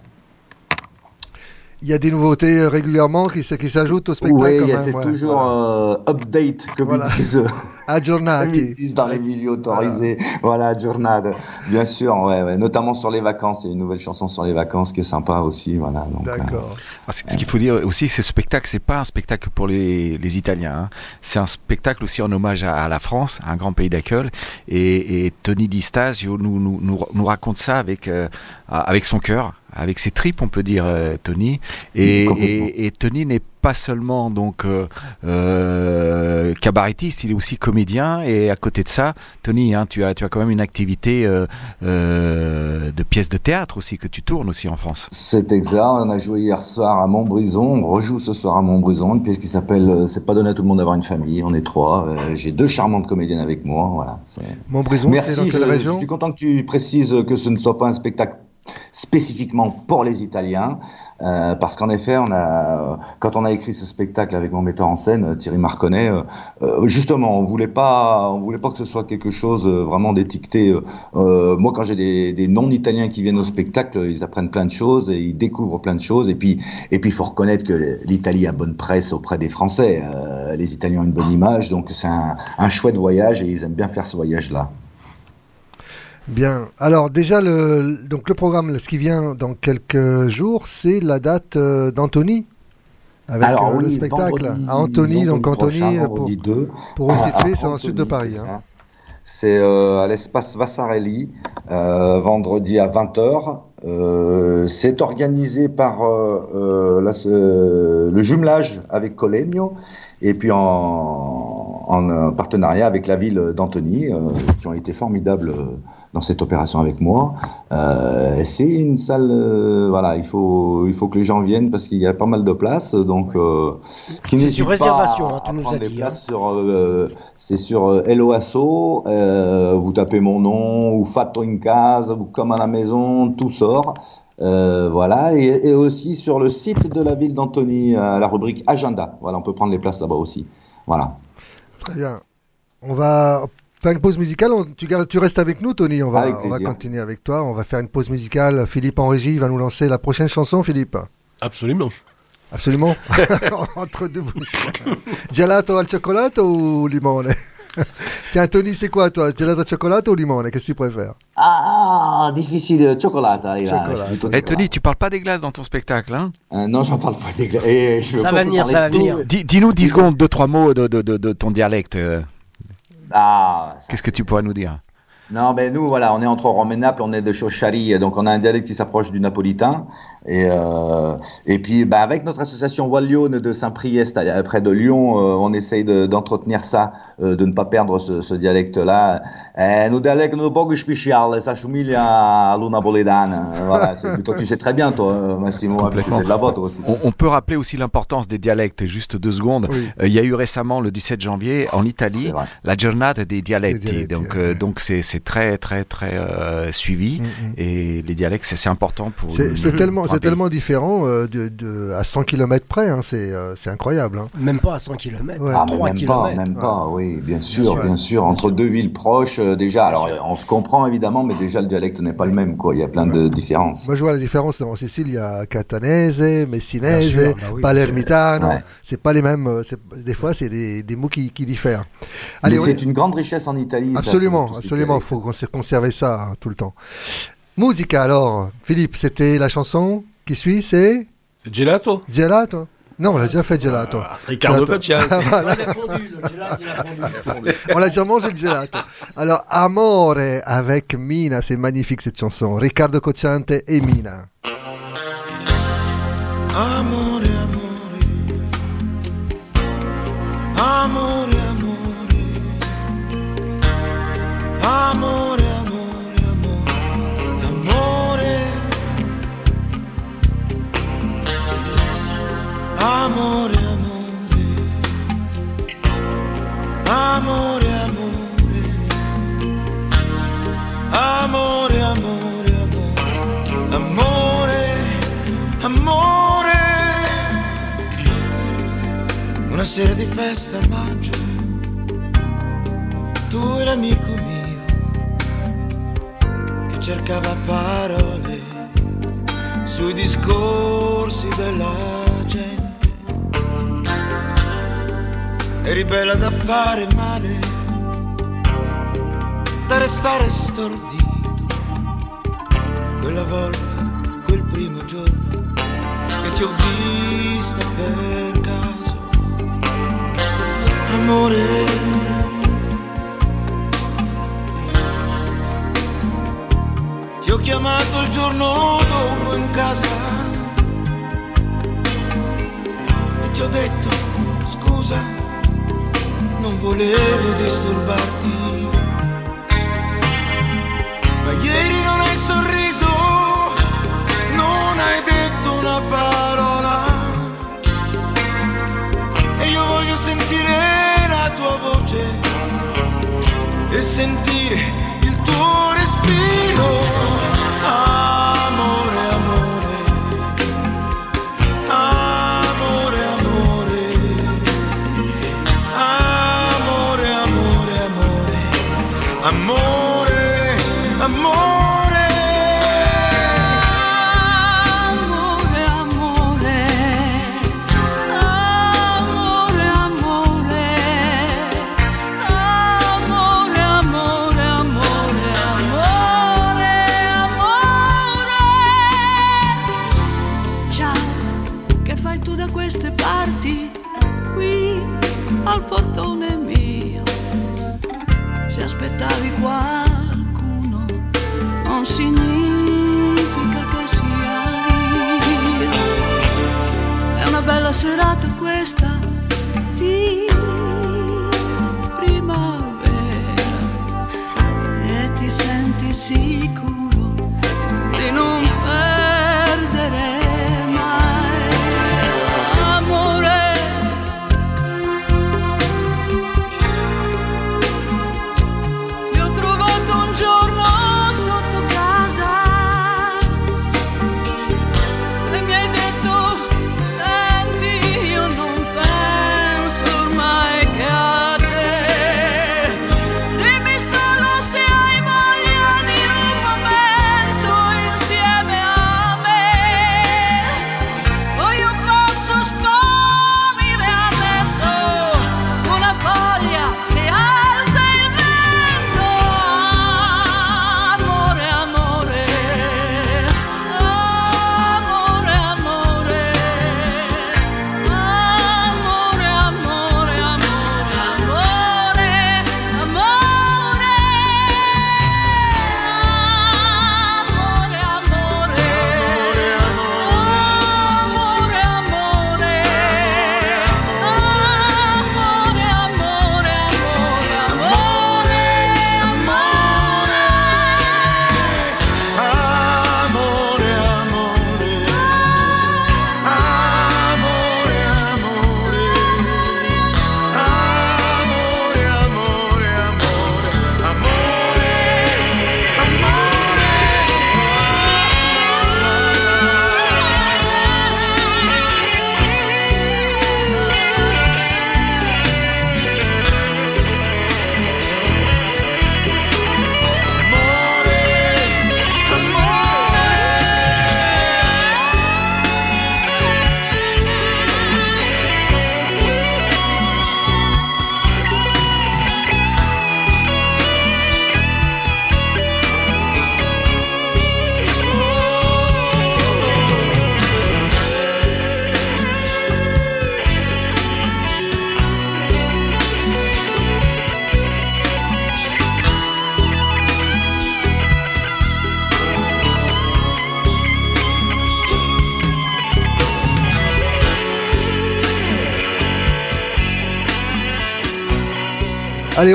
Il y a des nouveautés régulièrement qui, s'ajoutent au spectacle. Oui, quand il y a- même, c'est ouais. toujours Voilà. euh, update, comme Voilà. ils disent. [laughs] Aggiornati. ils disent dans les milieux autorisés. Voilà, journade. Bien sûr, ouais, ouais. Notamment sur les vacances. Il y a une nouvelle chanson sur les vacances qui est sympa aussi. Voilà. Euh, D'accord. Ah, Ce qu'il faut dire aussi, c'est ce spectacle, c'est pas un spectacle pour les, les Italiens. hein. C'est un spectacle aussi en hommage à, à la France, un grand pays d'accueil. Et, et Tony Di Stasio nous, nous, nous, nous raconte ça avec, euh, avec son cœur, avec ses tripes, on peut dire, euh, Tony. Et, et Tony n'est pas seulement donc euh, euh, cabarettiste, il est aussi comédien. Et à côté de ça, Tony, hein, tu as, tu as quand même une activité euh, euh, de pièces de théâtre aussi que tu tournes aussi en France. C'est exact. On a joué hier soir à Montbrison. On rejoue ce soir à Montbrison. Une pièce qui s'appelle C'est pas donné à tout le monde d'avoir une famille. On est trois. Euh, J'ai deux charmantes comédiennes avec moi. Voilà. Montbrison, c'est Merci. dans Je, quelle je région suis content que tu précises que ce ne soit pas un spectacle spécifiquement pour les Italiens, euh, parce qu'en effet, quand on a écrit ce spectacle avec mon metteur en scène euh, Thierry Marconnet, euh, justement, on voulait pas, on voulait pas que ce soit quelque chose vraiment d'étiqueté. moi, quand j'ai des, non-Italiens qui viennent au spectacle, ils apprennent plein de choses et ils découvrent plein de choses. Et puis, et puis, faut reconnaître que l'Italie a bonne presse auprès des Français. Les Italiens ont une bonne image, donc c'est un chouette voyage et ils aiment bien faire ce voyage-là. Bien. Alors déjà, le, donc le programme, ce qui vient dans quelques jours, c'est la date euh, d'Anthony. Avec Alors euh, oui, le spectacle vendredi- à Anthony, donc Anthony, prochain, euh, pour, vendredi 2, pour vous à- situer, à c'est dans le sud de Paris. c'est hein. euh, à l'espace Vassarelli, euh, vendredi à 20h. Euh, c'est organisé par la- le jumelage avec Colegno et puis en, en, partenariat avec la ville d'Antony, qui ont été formidables dans cette opération avec moi. Euh, c'est une salle, euh, voilà, il faut, il faut que les gens viennent parce qu'il y a pas mal de places, donc euh, qui C'est sur réservation, hein, tu nous prendre as des dit, places sur, euh, c'est sur Hello Asso, euh, vous tapez mon nom ou Fatto in casa ou comme à la maison, tout sort. Euh, voilà, et, et aussi sur le site de la ville d'Antony, à la rubrique agenda. Voilà, on peut prendre les places là-bas aussi. Voilà. Très bien. On va faire une pause musicale. On- tu, gardes- tu restes avec nous, Tony. On va, on va continuer avec toi. On va faire une pause musicale. Philippe en régie va nous lancer la prochaine chanson, Philippe. Absolument. Absolument. [laughs] Entre deux bouches. Gelato al cioccolato ou limone? [laughs] Tiens, Tony, c'est quoi toi? Gelato al cioccolato ou limone? Qu'est-ce que tu préfères? Ah, difficile, Cioccolata. je suis plutôt Eh. Tony, tu parles pas des glaces dans ton spectacle, hein? Euh, non, j'en parle pas des glaces. Eh, Ça va venir, ça va de tout. venir. Dis- Dis-nous 10 secondes, deux, trois mots de, de- de- de ton dialecte. euh, Ah, Qu'est-ce que tu pourrais nous dire Non, ben nous, voilà, on est entre Rome et Naples, on est de Chauchari, donc on a un dialecte qui s'approche du napolitain. Et, euh, et puis, ben, avec notre association Wallione de Saint-Priest, à- près de Lyon, euh, on essaye de- d'entretenir ça, euh, de ne pas perdre ce, ce dialecte-là. Eh, nos dialectes, un poco special, ça somiglia all'una napoletana. Voilà, c'est- toi, tu sais très bien, toi, Massimo, hein, de là-bas, toi aussi. on, on peut rappeler aussi l'importance des dialectes, juste deux secondes. Oui. Euh, Il y a eu récemment, le 17 janvier, en Italie, la Giornata des dialecti. Dialecti, donc, ouais. euh, donc c'est c'est très, très, très euh, suivi. Mm, mm. Et les dialectes, c'est important pour. C'est tellement, c'est tellement différent euh, de, de- à 100 km près, hein, c'est euh, c'est incroyable. hein. Même pas à 100 km, Ouais. à Ah, mais 3 même km. pas, même pas, oui, bien sûr, sûr. bien sûr, entre deux villes proches, euh, déjà, alors on se comprend évidemment, mais déjà le dialecte n'est pas le même, quoi, il y a plein de différences. Moi, je vois la différence en Sicile, il y a catanese, messinese, bah oui. palermitano. Ouais. C'est pas les mêmes. Des fois, c'est des, des mots qui, qui diffèrent. Mais Allez, on c'est est- une grande richesse en Italie. ça, absolument, ces absolument. Il faut conser- conserver ça hein, tout le temps. Musica, alors, Philippe, c'était la chanson qui suit, c'est C'est gelato. Gelato Non, on l'a déjà fait Gelato. Ah, Ricardo Gelato. Cocciante. [laughs] Voilà. Il a fondu, le gelato, il a fondu. On l'a déjà mangé le gelato. Alors, Amore avec Mina, c'est magnifique cette chanson. Riccardo Cocciante et Mina. Amore, amore, amore, amore, amore, Amore, amore, amore, amore, amore, amore, amore, amore, Una sera di festa a maggio, tu e l'amico mio, che cercava parole sui discorsi della gente. Eri bella da fare male, da restare stordito. Quella volta, quel primo giorno che ti ho vista per caso. Amore, ti ho chiamato il giorno dopo in casa e ti ho detto scusa, non volevo disturbarti. Ma ieri non hai sorriso, non hai detto una parola. E io voglio sentire la tua voce e sentire il tuo respiro. Amore,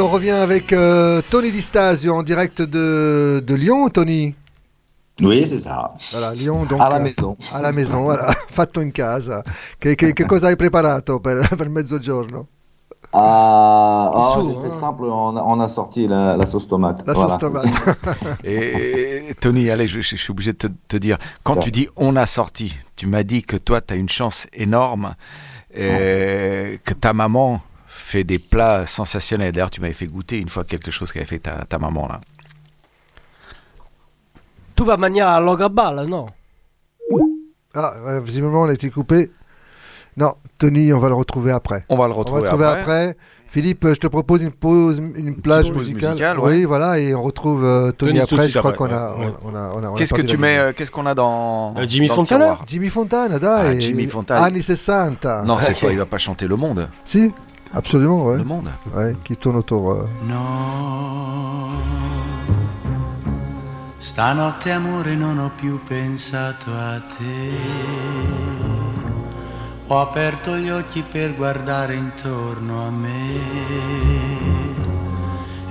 on revient avec euh, Tony Di Stasio en direct de, de Lyon, Tony. Oui, c'est ça. Voilà, Lyon, donc, À la eh, maison. alla maison, voilà, [laughs] fatto in casa. Che, che- che cosa hai preparato per, [laughs] per mezzogiorno? Ah, j'ai fait hein. simple, on a, on a sorti la, la sauce tomate. La Voilà. sauce tomate. [laughs] Et Tony, allez, je, je suis obligé de te, te dire, quand Ouais. tu dis on a sorti, tu m'as dit que toi, tu as une chance énorme, euh, que ta maman fait des plats sensationnels. D'ailleurs, tu m'avais fait goûter une fois quelque chose qu'avait fait ta, ta maman là. Tu vas mangiare l'ogra balla, no? Ah, ouais, visiblement, on a été coupé. Non, Tony, on va le retrouver après. On va le On va retrouver, le retrouver après. après. Philippe, je te propose une pause, une plage musicale. Oui, voilà, et on retrouve euh, Tony, après. Je crois qu'on a, ouais, ouais. on a, on a- on a Qu'est-ce que tu mets, euh, qu'est-ce qu'on a dans Euh, Jimmy dans Fontana Jimmy Fontana, dai. Ah, Jimmy Fontana. Anni 60. Non, cette fois, [laughs] il va pas chanter Le Monde? Si, absolument, ouais. Le Monde. Ouais, qui tourne autour. euh, No, stanotte amore non ho più pensato a te. Ho aperto gli occhi per guardare intorno a me.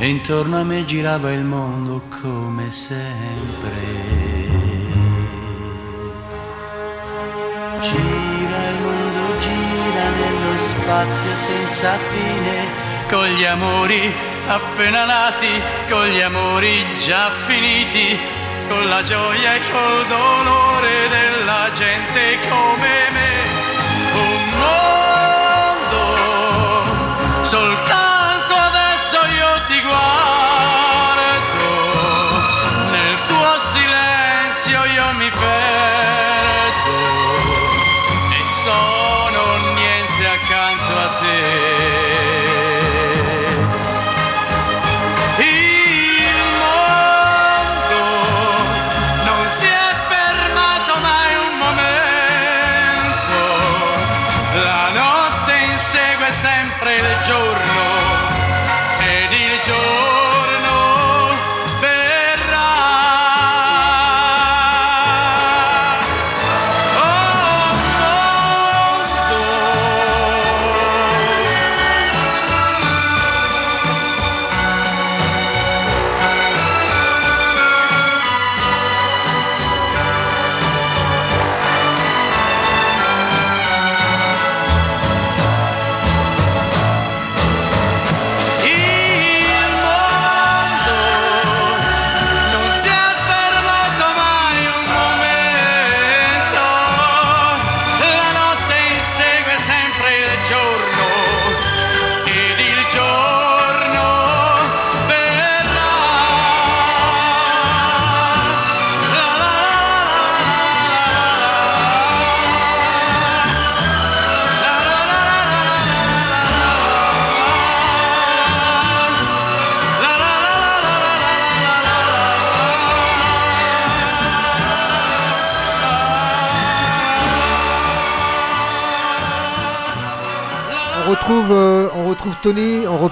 E intorno a me girava il mondo come sempre. Gira il mondo, gira spazio senza fine, con gli amori appena nati, con gli amori già finiti, con la gioia e col dolore della gente come me. Un mondo,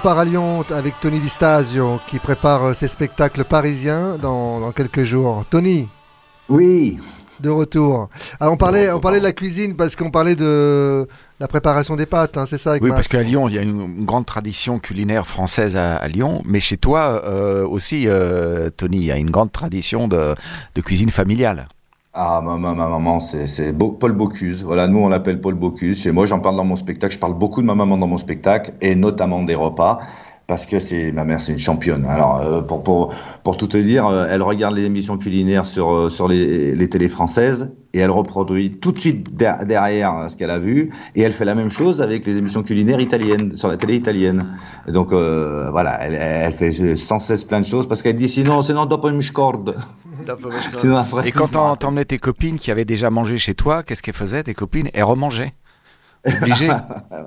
Repart à Lyon avec Tony Di Stasio qui prépare euh, ses spectacles parisiens dans, dans quelques jours. Tony? Oui. De retour. Alors on parlait, on parlait de la cuisine parce qu'on parlait de la préparation des pâtes, hein, c'est ça Oui, Max parce qu'à Lyon, il y a une, une grande tradition culinaire française à, à Lyon, mais chez toi euh, aussi, euh, Tony, il y a une grande tradition de, de cuisine familiale. Ah, ma, ma, ma maman, c'est Paul Bocuse. Voilà, nous, on l'appelle Paul Bocuse. Chez moi, j'en parle dans mon spectacle. Je parle beaucoup de ma maman dans mon spectacle, et notamment des repas. Parce que c'est ma mère, c'est une championne. Alors euh, pour pour pour tout te dire, euh, elle regarde les émissions culinaires sur euh, sur les, les télés françaises et elle reproduit tout de suite der- derrière ce qu'elle a vu et elle fait la même chose avec les émissions culinaires italiennes sur la télé italienne. Et donc euh, voilà, elle, elle fait sans cesse plein de choses parce qu'elle dit sinon sinon dopo mi scordo. [laughs] Sinon, après, Et quand t'emmenais tes copines qui avaient déjà mangé chez toi, qu'est-ce qu'elles faisaient, tes copines? Elles remangeaient. Obligé. [laughs]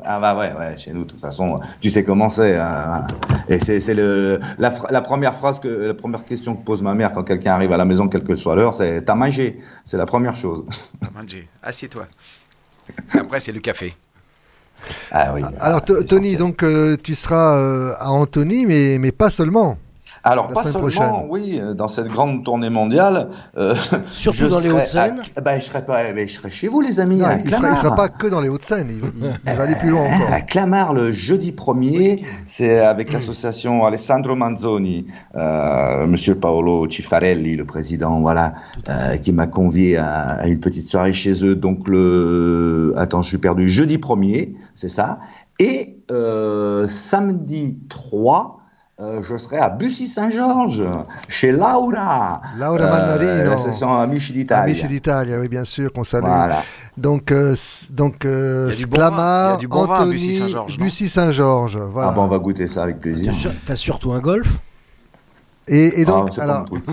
Ah bah ouais, ouais, chez nous, de toute façon, tu sais comment c'est. hein. Et c'est c'est le la, fra- la première phrase que la première question que pose ma mère quand quelqu'un arrive à la maison, quelle que soit l'heure, c'est t'as mangé? C'est la première chose. Manger. Assieds-toi. Après, c'est le café. Ah oui. Alors Tony, donc euh, tu seras euh, à Antony, mais, mais pas seulement. Alors, La pas seulement, prochaine. oui, euh, dans cette grande tournée mondiale. euh, [laughs] Surtout dans les Hauts-de-Seine. à- ben, je, serai pas, ben, je serai chez vous, les amis, Non, à il ne sera, pas que dans les Hauts-de-Seine, il, il- il va aller plus loin encore. [laughs] À Clamart, le jeudi 1er, c'est avec l'association Alessandro Manzoni, euh, Monsieur Paolo Cifarelli, le président, voilà, euh, qui m'a convié à, à une petite soirée chez eux. Donc le, attends, je suis perdu. Jeudi 1er, c'est ça. Et euh, samedi 3. Euh, je serai à Bussy-Saint-Georges, chez Laura, Laura euh, Mannarino. l'association Amici d'Italia. Amici d'Italia, oui, bien sûr, qu'on salue. Voilà. Donc, euh, donc euh, Il y a du bon vin, il y Clamart, a du bon vin à Anthony, Bussy-Saint-Georges, non? Bussy-Saint-Georges, voilà. Ah bon, on va goûter ça avec plaisir. T'as surtout un golf? Et, et donc, Ah, alors, truc.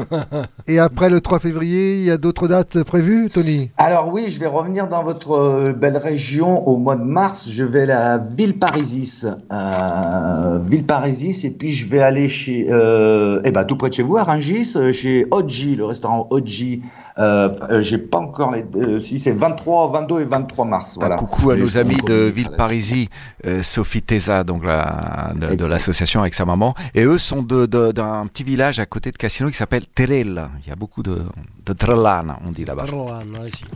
et après le 3 février, il y a d'autres dates prévues, Tony? Alors oui, je vais revenir dans votre euh, belle région au mois de mars. Je vais à Villeparisis, euh, Villeparisis, et puis je vais aller chez, euh, eh ben tout près de chez vous, à Rungis, euh, chez Oggi, le restaurant Oggi. Euh, J'ai pas encore les, euh, si c'est 23, 22 et 23 mars. Voilà. Un coucou à nos amis de Villeparisis, euh, Sophie Tesa, donc la, de, de l'association avec sa maman. Et eux sont de- de- d'un petit village à côté de Cassino qui s'appelle Terella. Il y a beaucoup de, de Trellana, on dit là-bas.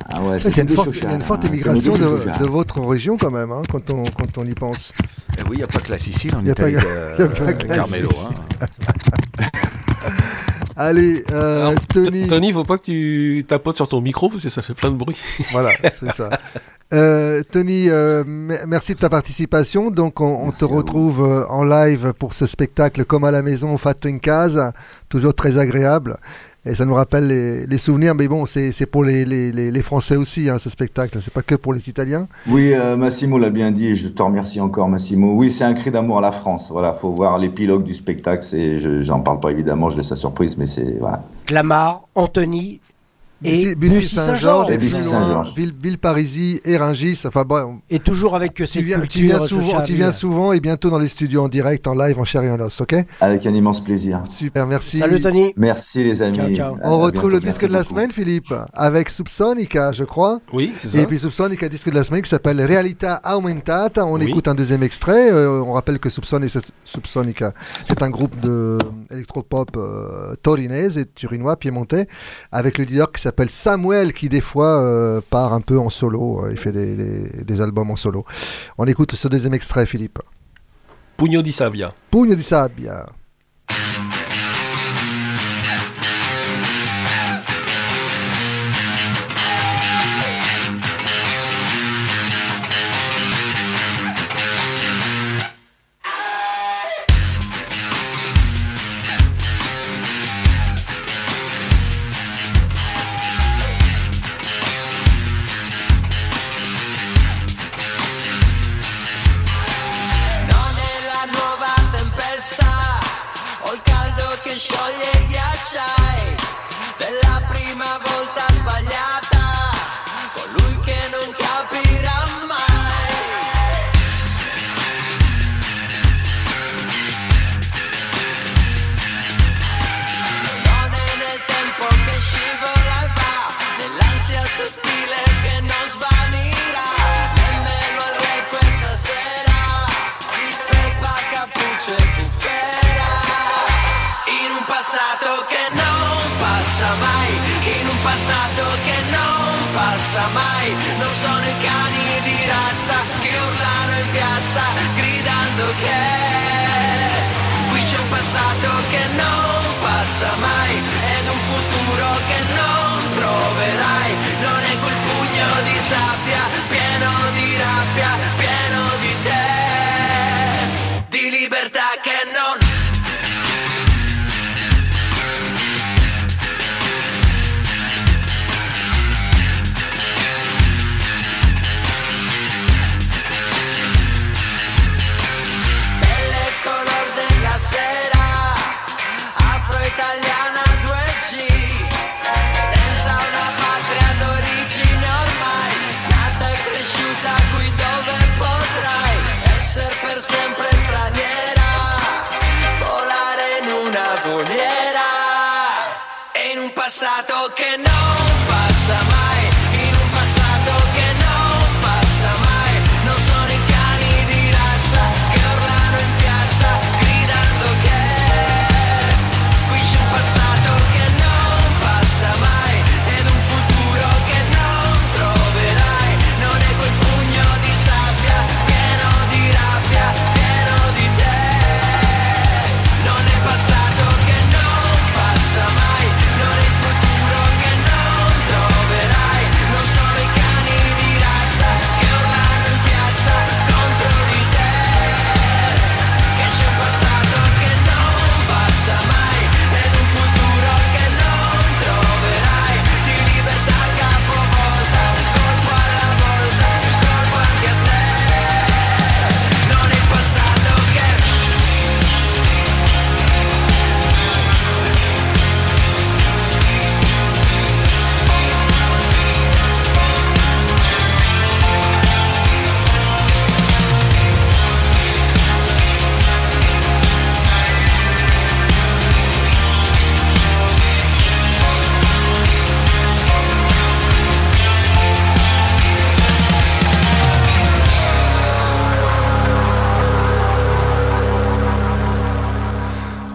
Ah ouais, Il c'est y a une forte, une des de, votre région quand même, hein, quand, on, quand on y pense. Et oui, il n'y a pas que la Sicile en Il y a pas Italie, [laughs] pas que la Carmelo. Sicile. hein. [laughs] Allez, euh, Alors, Tony. Tony, faut pas que tu tapotes sur ton micro parce que ça fait plein de bruit. Voilà, [laughs] c'est ça. Euh, Tony, euh, me- merci de ta participation. Donc, on, on te retrouve euh, en live pour ce spectacle comme à la maison, Fatto in casa, toujours très agréable. Et ça nous rappelle les, les souvenirs, mais bon, c'est c'est pour les, les, les, Français aussi, hein, ce spectacle. C'est pas que pour les Italiens. Oui, euh, Massimo l'a bien dit, et je te remercie encore, Massimo. Oui, c'est un cri d'amour à la France. Voilà, faut voir l'épilogue du spectacle. C'est, je, j'en parle pas évidemment, je laisse la surprise, mais c'est voilà. Clamart, Anthony et Bussy- Bussy Bussy-Saint-Georges. Et Bussy-Saint-Georges. Ville, Villeparisis et Rungis. Enfin, bon, Et toujours avec tu ces viens, tu viens souvent, tu viens souvent et bientôt dans les studios en direct, en live, en chair et en os, ok? Avec un immense plaisir. Super, merci. Salut Tony. Merci les amis. Ciao, ciao. À- On à retrouve bientôt. le disque Merci de la beaucoup. semaine, Philippe, avec Subsonica, je crois. Oui, c'est ça. Et puis Subsonica, disque de la semaine qui s'appelle Realita Aumentata. On Oui. écoute un deuxième extrait. Euh, on rappelle que Subsonica, Subsonica, c'est un groupe de électropop euh, torinese et turinois, piémontais, avec le leader qui s'appelle Samuel, qui des fois euh, part un peu en solo. Euh, Il fait des, des- des albums en solo. On écoute ce deuxième extrait, Philippe. Pugno di Sabia. Pugno di sabbia. Passa mai passato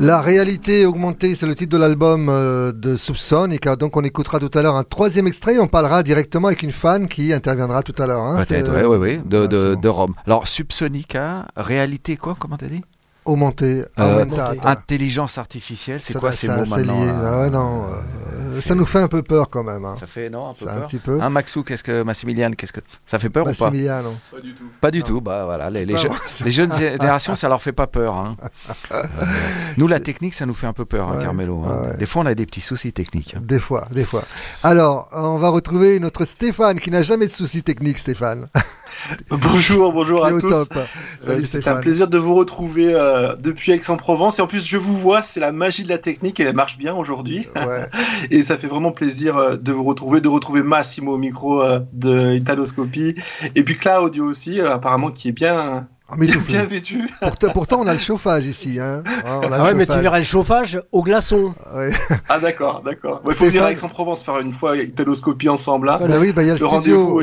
La réalité augmentée, c'est le titre de l'album euh, de Subsonica. Donc on écoutera tout à l'heure un troisième extrait. On parlera directement avec une fan qui interviendra tout à l'heure. hein. Peut-être, oui, oui, oui, de, ah, de, c'est bon. de Rome. Alors, Subsonica, réalité quoi Comment t'as dit? Augmenté, Euh. Intelligence artificielle, c'est quoi ces mots c'est maintenant lié. là Ah ouais, non, euh, ça nous fait un peu peur quand même. hein. Ça fait non un peu Ça, un peur. petit peu. Hein, Maxou, qu'est-ce que Massimilian, qu'est-ce que ça fait peur ou pas? Massimiliano. Pas du tout. Pas du tout. Bah voilà, les, les, pas je- bon. les jeunes générations, ça leur fait pas peur. hein. [laughs] Nous, la technique, ça nous fait un peu peur, hein, Ouais, Carmelo. hein. ouais. Des fois, on a des petits soucis techniques. hein. Des fois, des fois. Alors, on va retrouver notre Stéphane qui n'a jamais de soucis techniques, Stéphane. [laughs] [laughs] Bonjour, bonjour à tous. Euh, c'est un plaisir de vous retrouver euh, depuis Aix-en-Provence. Et en plus, je vous vois, c'est la magie de la technique et elle marche bien aujourd'hui. Ouais. [laughs] Et ça fait vraiment plaisir euh, de vous retrouver, de retrouver Massimo au micro de Italoscopie. Et puis Claudio aussi, apparemment, qui est bien, Ah, mais bien vêtu. Pourtant, pourtant, on a le chauffage ici. Hein. [laughs] Ah, on a Ah le ouais, mais tu chauffage. verras le chauffage au glaçon. Ouais. Ah d'accord, d'accord. Il faut venir à Aix-en-Provence faire une fois Italoscopie ensemble. là. Bah oui, bah, il y a le, Le studio,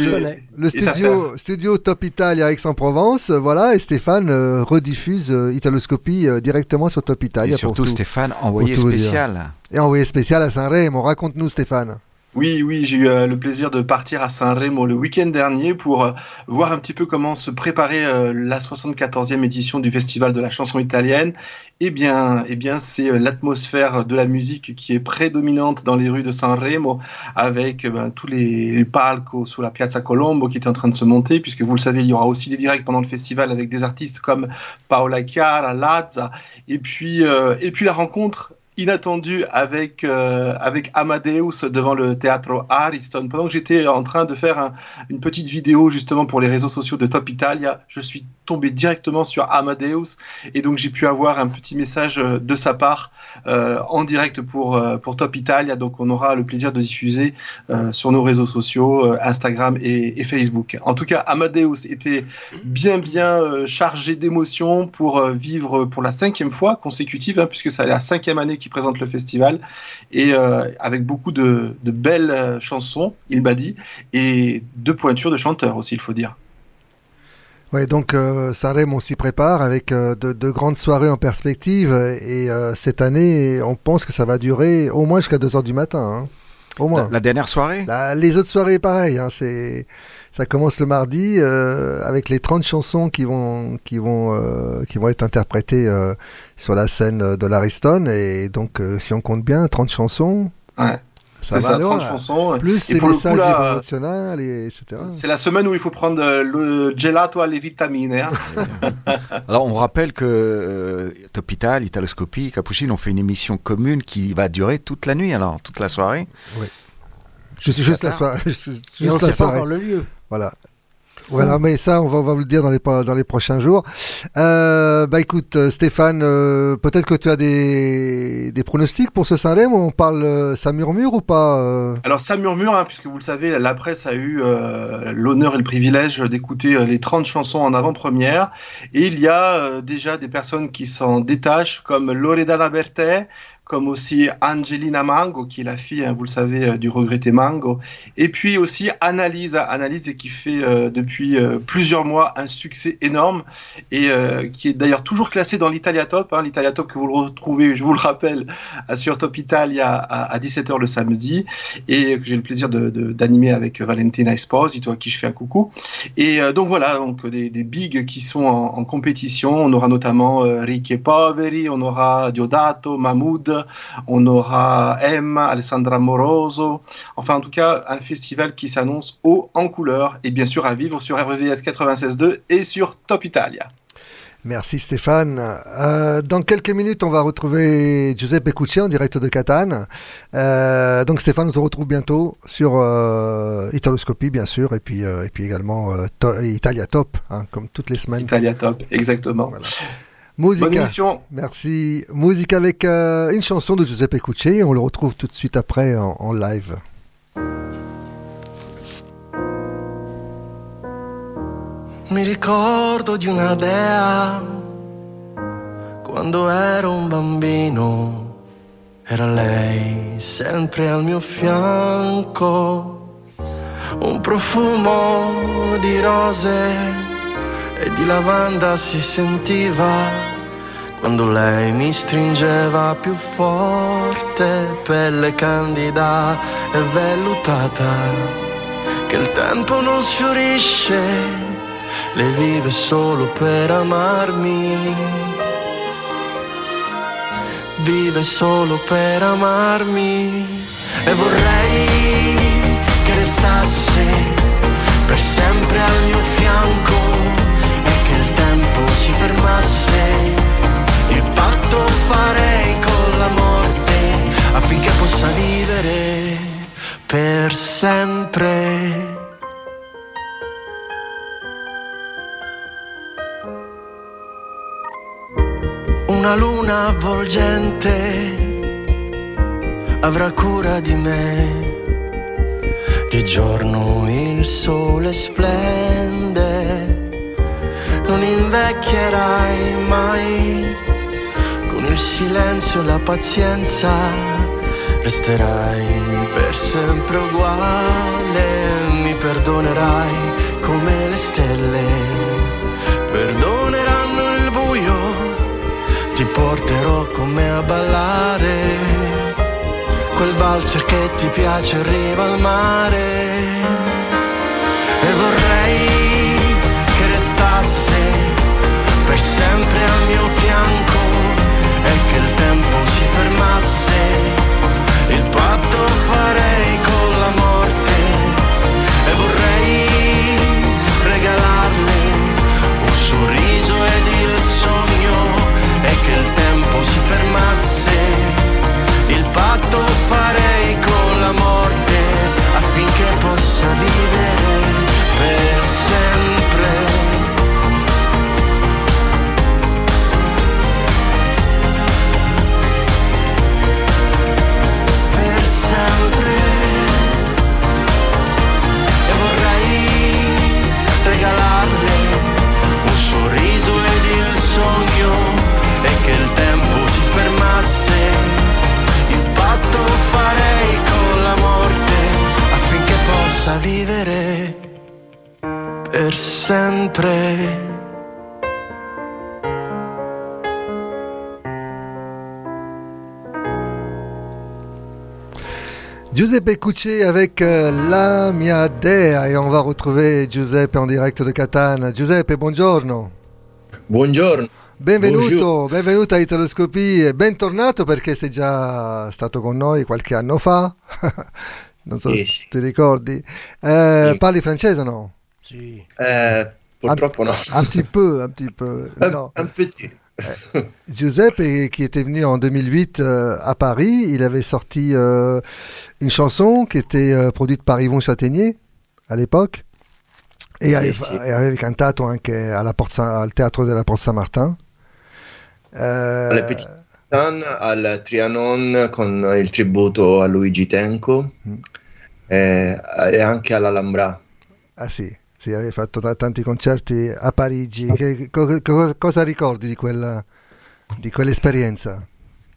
le studio, studio Top Italia à Aix-en-Provence, euh, voilà, et Stéphane euh, rediffuse euh, Italoscopie euh, directement sur Top Italia Et surtout, pour tout. Stéphane, envoyé spécial. Et envoyé spécial à Saint-Rémy. Raconte-nous, Stéphane. Oui, oui, j'ai eu euh, le plaisir de partir à Saint-Rémy le week-end dernier pour euh, voir un petit peu comment se préparait euh, la 74e édition du Festival de la chanson italienne. Eh bien, eh bien, c'est l'atmosphère de la musique qui est prédominante dans les rues de Sanremo, avec ben, tous les, palcos sur la Piazza Colombo qui est en train de se monter, puisque vous le savez, il y aura aussi des directs pendant le festival avec des artistes comme Paola Chiara, Lazza, et puis, et puis la rencontre inattendu avec euh, avec Amadeus devant le théâtre Ariston. Pendant que j'étais en train de faire un- une petite vidéo justement pour les réseaux sociaux de Top Italia, je suis tombé directement sur Amadeus et donc j'ai pu avoir un petit message euh, de sa part euh, en direct pour euh, pour Top Italia. Donc on aura le plaisir de diffuser sur nos réseaux sociaux, Instagram et, Facebook. En tout cas, Amadeus était bien bien chargé d'émotions pour vivre pour la cinquième fois consécutive, hein, puisque c'est la cinquième année qu'il présente le festival, et avec beaucoup de, de belles chansons, il m'a dit, et deux pointures de chanteurs aussi, il faut dire. Ouais, donc euh, Saint-Rémy, on s'y prépare avec euh, de, de grandes soirées en perspective. Et euh, cette année, on pense que ça va durer au moins jusqu'à 2h du matin. hein. Au moins. La, la dernière soirée? La- les autres soirées, pareil. Hein, c'est, ça commence le mardi euh, avec les 30 chansons qui vont, qui vont, euh, qui vont être interprétées euh, sur la scène de l'Ariston. Et donc, euh, si on compte bien, 30 chansons. Ouais. Ça C'est va ça, loin. 30 chansons. Plus Et les pour le coup, là, et etc. C'est la semaine où il faut prendre euh, le gelato alle vitamine. Hein. [laughs] Alors, on rappelle que euh, Top Italia, Italoscopie, Capucine ont fait une émission commune qui va durer toute la nuit, alors toute la soirée. Juste, Jusqu'à juste la soirée. Juste, [laughs] juste Et on ne la sait pas soirée. encore le lieu. Voilà. Voilà, mais ça, on va, on va vous le dire dans les, dans les prochains jours. Euh, bah écoute, euh, Stéphane, euh, peut-être que tu as des, des pronostics pour ce Saint-Lem On parle, euh, ça murmure ou pas euh Alors ça murmure, hein, puisque vous le savez, la presse a eu l'honneur et le privilège d'écouter les 30 chansons en avant-première. Et il y a déjà des personnes qui s'en détachent, comme Loredana Bertè, comme aussi Angelina Mango, qui est la fille, hein, vous le savez, euh, du regretté Mango. Et puis aussi Annalise, Annalise qui fait euh, depuis euh, plusieurs mois un succès énorme et qui est d'ailleurs toujours classé dans l'Italia Top. Hein, L'Italia Top que vous le retrouvez, je vous le rappelle, sur Top Italia à, à 17h le samedi et que j'ai le plaisir de- de- d'animer avec Valentina Esposito à qui je fais un coucou. Et donc voilà, donc des, bigs qui sont en, compétition. On aura notamment e Poveri, on aura Diodato, Mahmoud, on aura Emma, Alessandra Moroso. Enfin, en tout cas, un festival qui s'annonce haut en couleur et bien sûr à vivre sur RVS 96.2 et sur Top Italia. Merci Stéphane. Euh, dans quelques minutes, on va retrouver Giuseppe Cucci en direct de Catane. Euh, donc Stéphane, on te retrouve bientôt sur euh, Italoscopie, bien sûr, et puis, euh, et puis également To- Italia Top, hein, comme toutes les semaines. Italia Top, exactement. Musica. Bonne émission. Merci. Musique avec euh, une chanson de Giuseppe Cucci. On le retrouve tout de suite après en, en live. Mi ricordo di una dea quando ero un bambino. Era lei sempre al mio fianco. Un profumo di rose e di lavanda si sentiva quando lei mi stringeva più forte, pelle candida e vellutata, che il tempo non sfiorisce, lei vive solo per amarmi, vive solo per amarmi. E vorrei che restasse per sempre al mio fianco si fermasse il patto farei con la morte affinché possa vivere per sempre. Una luna avvolgente avrà cura di me. Di giorno il sole splende, non invecchierai mai. Con il silenzio e la pazienza resterai per sempre uguale, mi perdonerai come le stelle, perdoneranno il buio, ti porterò con me a ballare, quel valzer che ti piace arriva al mare sempre al mio fianco e che il tempo si fermasse, il patto farei con la morte e vorrei regalarle un sorriso ed il sogno e che il tempo si fermasse, il patto farei con la morte affinché possa vivere possa vivere per sempre Giuseppe Cucci avec euh, La Mia Dea et on va retrouver Giuseppe en direct de Catane. Giuseppe, buongiorno. Buongiorno. Benvenuto, Bonjour. benvenuto a Italoscopie e bentornato perché sei già stato con noi qualche anno fa. [laughs] non so Sì, se ti ricordi. Eh, Sì. Parli francese o no? Sì. Eh, purtroppo no. Un petit peu, un petit peu. Non. Un petit. Giuseppe, qui était venu en 2008 euh, à Paris, il avait sorti euh, une chanson qui était euh, produite par Yvon Châtaignier à l'époque. Et, Sì, aveva, sì. e aveva cantato anche alla Porta- al teatro della Porte Saint-Martin. Eh, Alle Petit Tan, al Trianon con il tributo a Luigi Tenco Mm. eh, e anche all'Alhambra. ah sì, sì, aveva fatto ta- tanti concerti a Parigi. Che- co- co- cosa ricordi di, quella, di quell'esperienza?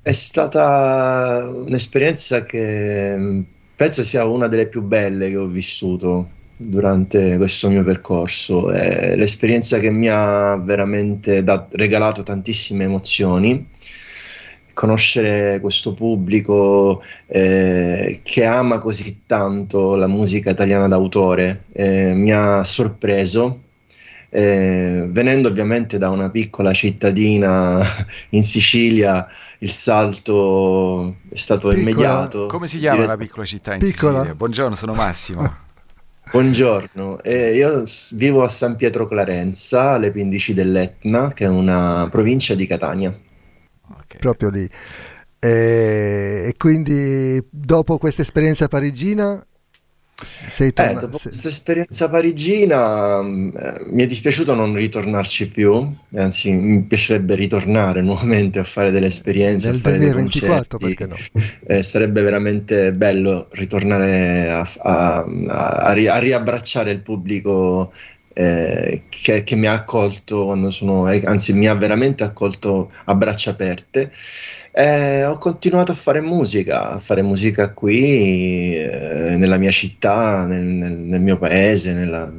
È stata un'esperienza che mm, penso sia una delle più belle che ho vissuto durante questo mio percorso. È l'esperienza che mi ha veramente dat- regalato tantissime emozioni. Conoscere questo pubblico eh, che ama così tanto la musica italiana d'autore eh, mi ha sorpreso. Eh, venendo ovviamente da una piccola cittadina in Sicilia, il salto è stato Piccola. immediato. Come si chiama Dire- la piccola città in Piccola? Sicilia? Buongiorno, sono Massimo. [laughs] Buongiorno, Eh, io vivo a San Pietro Clarenza, alle pendici dell'Etna, che è una provincia di Catania. Proprio lì. E, e quindi dopo questa esperienza parigina sei Eh, tornato... dopo questa esperienza parigina eh, mi è dispiaciuto non ritornarci più, anzi mi piacerebbe ritornare nuovamente a fare delle esperienze, Nel fare dei 2024, concerti. perché no? Eh, sarebbe veramente bello ritornare a, a- a ri- a riabbracciare il pubblico eh, che, che mi ha accolto sono, eh, anzi mi ha veramente accolto a braccia aperte. Eh, ho continuato a fare musica, a fare musica qui, eh, nella mia città, nel, nel- nel mio paese, nella-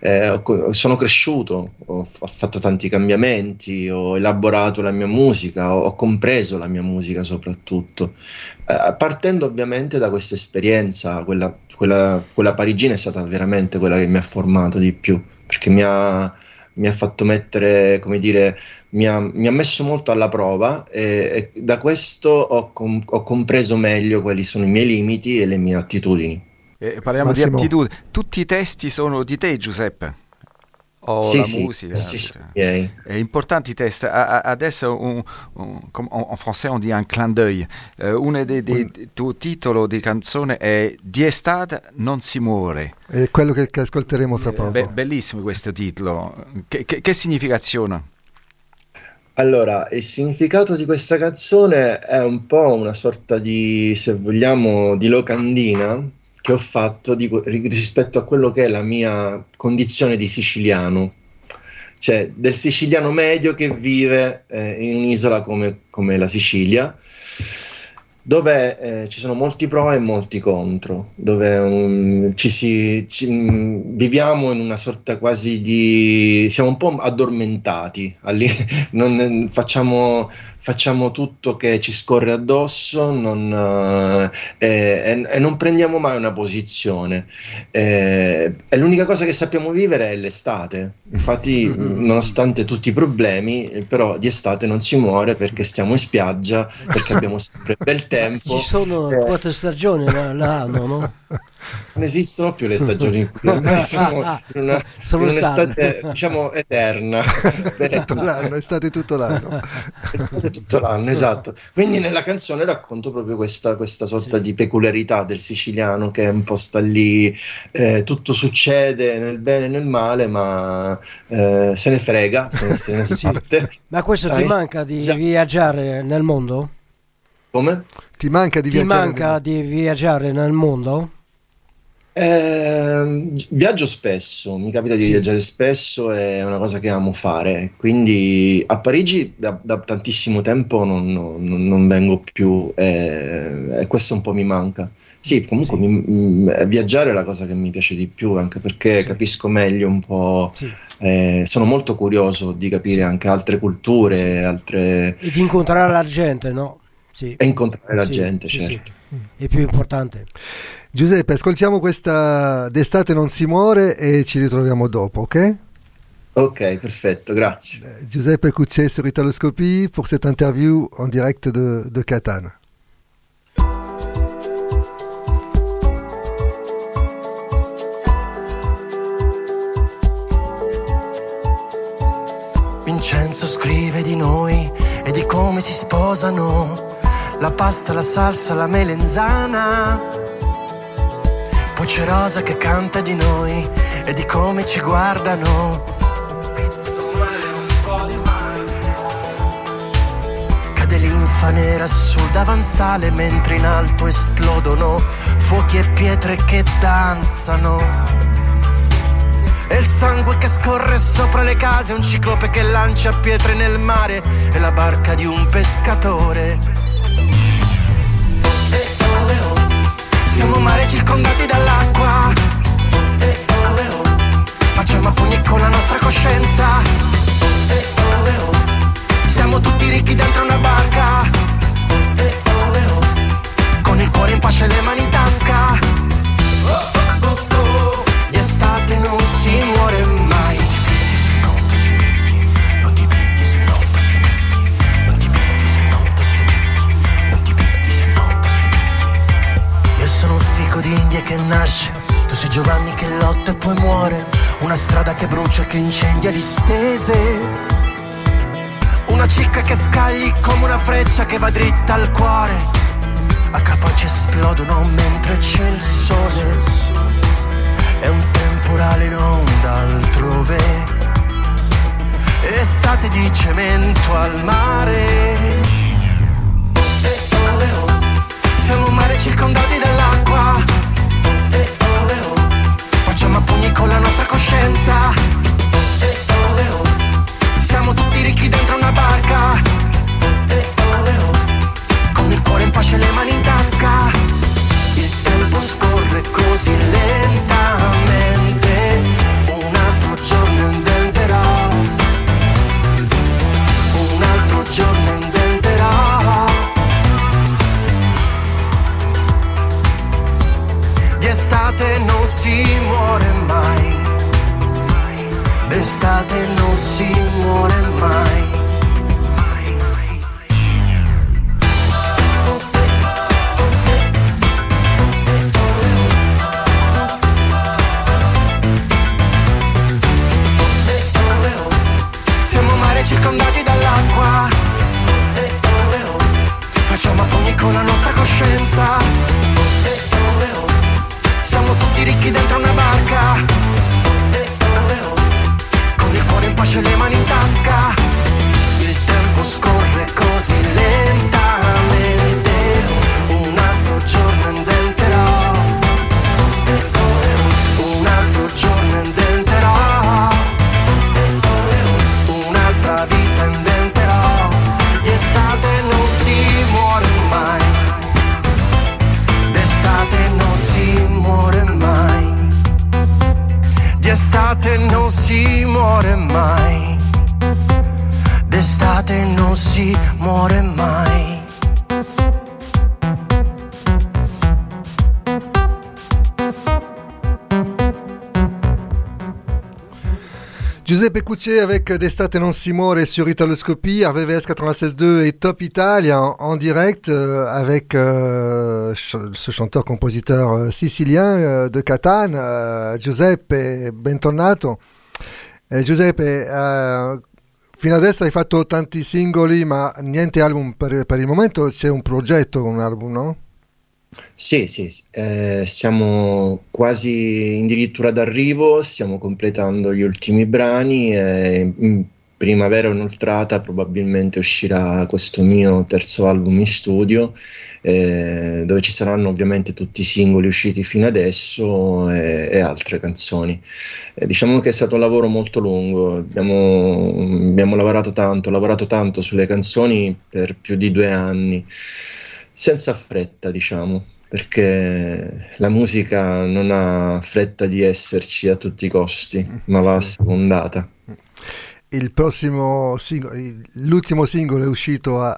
Eh, ho sono cresciuto, ho, ho fatto tanti cambiamenti, ho elaborato la mia musica, ho, ho compreso la mia musica soprattutto. Eh, partendo ovviamente da questa esperienza, quella, quella, quella parigina è stata veramente quella che mi ha formato di più, perché mi ha, mi ha fatto mettere, come dire, mi ha, mi ha messo molto alla prova e, e da questo ho, com- ho compreso meglio quali sono i miei limiti e le mie attitudini. Eh, parliamo Massimo. di attitudini. Tutti i testi sono di te, Giuseppe? O Sì, la sì, musica? sì, sì. È importante i a- Adesso, un- un- en français on dit un clin d'œil. Eh, uno dei, dei, tuo titolo di canzone è Di estate non si muore. È quello che, che ascolteremo fra poco. Be- bellissimo questo titolo. Che, che, che significazione? Allora, il significato di questa canzone è un po' una sorta di, se vogliamo, di locandina che ho fatto di- rispetto a quello che è la mia condizione di siciliano, cioè del siciliano medio che vive eh, in un'isola come, come la Sicilia, dove eh, ci sono molti pro e molti contro, dove um, ci si, ci- mm, viviamo in una sorta quasi di... siamo un po' addormentati, alli- [laughs] non- facciamo, facciamo tutto che ci scorre addosso non, eh, e, e- e non prendiamo mai una posizione. Eh, e l'unica cosa che sappiamo vivere è l'estate. Infatti, [laughs] nonostante tutti i problemi, eh, però di estate non si muore perché stiamo in spiaggia, perché abbiamo sempre bel [laughs] tempo. Ci sono Eh, quattro stagioni l'anno, no? [laughs] non esistono più le stagioni in cui ormai [laughs] siamo in una, Sono in state. un'estate diciamo eterna [laughs] tutto l'anno, estate tutto l'anno. [laughs] Estate tutto l'anno, esatto. Quindi nella canzone racconto proprio questa, questa sorta di peculiarità del siciliano che un po' sta lì, eh, tutto succede nel bene e nel male, ma eh, se ne frega, se ne, se ne Sì. Ma questo Ah, ti manca di già. viaggiare nel mondo? Come? Ti manca di Ti viaggiare? manca di viaggiare nel mondo? Ehm, viaggio spesso, mi capita di Sì. viaggiare spesso, è una cosa che amo fare. Quindi a Parigi da, da tantissimo tempo non, non- non vengo più eh, e questo un po' mi manca. Sì, comunque mi- m- viaggiare è la cosa che mi piace di più, anche perché capisco meglio un po'. Sì. eh, sono molto curioso di capire anche altre culture, altre... E di incontrare la gente, no? Sì. e incontrare la Sì, gente, sì, sì. certo. È più importante. Giuseppe, ascoltiamo questa D'estate non si muore e ci ritroviamo dopo, ok? Ok, perfetto, grazie. Giuseppe Couchet sur Italoscopie pour cette interview en direct de, de Catane. Vincenzo scrive di noi e di come si sposano, la pasta, la salsa, la melenzana. C'è Rosa che canta di noi e di come ci guardano. Cade linfa nera sul davanzale mentre in alto esplodono fuochi e pietre che danzano. E il sangue che scorre sopra le case, un ciclope che lancia pietre nel mare e la barca di un pescatore. Siamo mare circondati dall'acqua. E ove oh, facciamo a pugni con la nostra coscienza. Oh, siamo tutti ricchi dentro una barca. Oh, con il cuore in pace e le mani in tasca. Di estate non si muore un fico d'India che nasce. Tu sei Giovanni che lotta e poi muore. Una strada che brucia e che incendia distese. Una cicca che scagli come una freccia che va dritta al cuore. A capaci esplodono mentre c'è il sole. È un temporale in onda altrove. Estate di cemento al mare. Siamo un mare circondati dall'acqua. E ove oh, facciamo a pugni con la nostra coscienza. E ove oh, siamo tutti ricchi dentro una barca. Oh, con il cuore in pace e le mani in tasca. Il tempo scorre così lentamente, D'estate non si muore mai. D'estate non si muore mai. Siamo mare circondati dall'acqua. Facciamo pugni con la nostra coscienza. Siamo tutti ricchi dentro una barca. Con il cuore in pace e le mani in tasca. Il tempo scorre così lentamente. Un altro giorno inventerò. Si muore mai. Giuseppe Couchet avec D'estate non si muore sur Italoscopie, RVVS 96.2 et Top Italia en, direct euh, avec euh, ce chanteur-compositeur euh, sicilien de Catane, Giuseppe Bentornato. Giuseppe, fino adesso hai fatto tanti singoli ma niente album per, per il momento, c'è un progetto, un album, no? Sì, sì, eh, siamo quasi addirittura d'arrivo, stiamo completando gli ultimi brani e in primavera inoltrata probabilmente uscirà questo mio terzo album in studio, eh, dove ci saranno ovviamente tutti i singoli usciti fino adesso e, e altre canzoni. Eh, diciamo che è stato un lavoro molto lungo, abbiamo, abbiamo lavorato tanto, lavorato tanto sulle canzoni per più di due anni senza fretta, diciamo, perché la musica non ha fretta di esserci a tutti i costi, ma va assecondata. Il prossimo singolo, l'ultimo singolo è uscito a,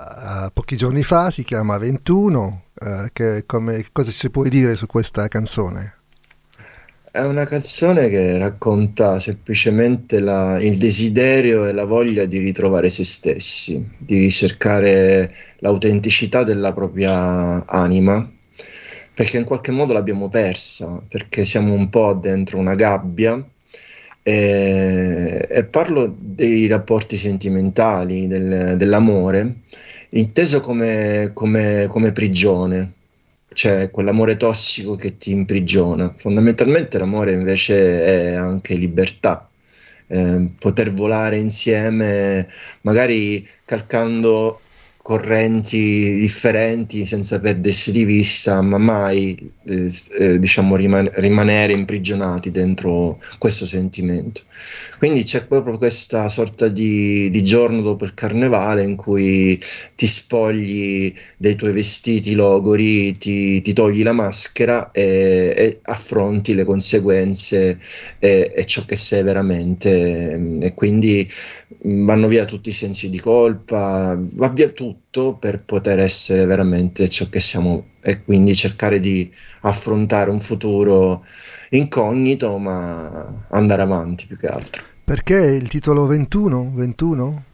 a pochi giorni fa, si chiama 21. eh, che come- cosa ci puoi dire su questa canzone? È una canzone che racconta semplicemente la- il desiderio e la voglia di ritrovare se stessi, di ricercare l'autenticità della propria anima, perché in qualche modo l'abbiamo persa, perché siamo un po' dentro una gabbia. E, e parlo dei rapporti sentimentali, del- dell'amore, inteso come, come- come prigione, cioè quell'amore tossico che ti imprigiona. Fondamentalmente l'amore invece è anche libertà, eh, poter volare insieme, magari calcando correnti differenti senza perdersi di vista, ma mai eh, eh, diciamo riman- rimanere imprigionati dentro questo sentimento. Quindi c'è proprio questa sorta di, di giorno dopo il carnevale in cui ti spogli dei tuoi vestiti logori, ti, ti togli la maschera e, e affronti le conseguenze e, e ciò che sei veramente. E quindi mh, vanno via tutti i sensi di colpa, va via tutto per poter essere veramente ciò che siamo e quindi cercare di affrontare un futuro incognito, ma andare avanti più che altro. Perché il titolo 21? 21?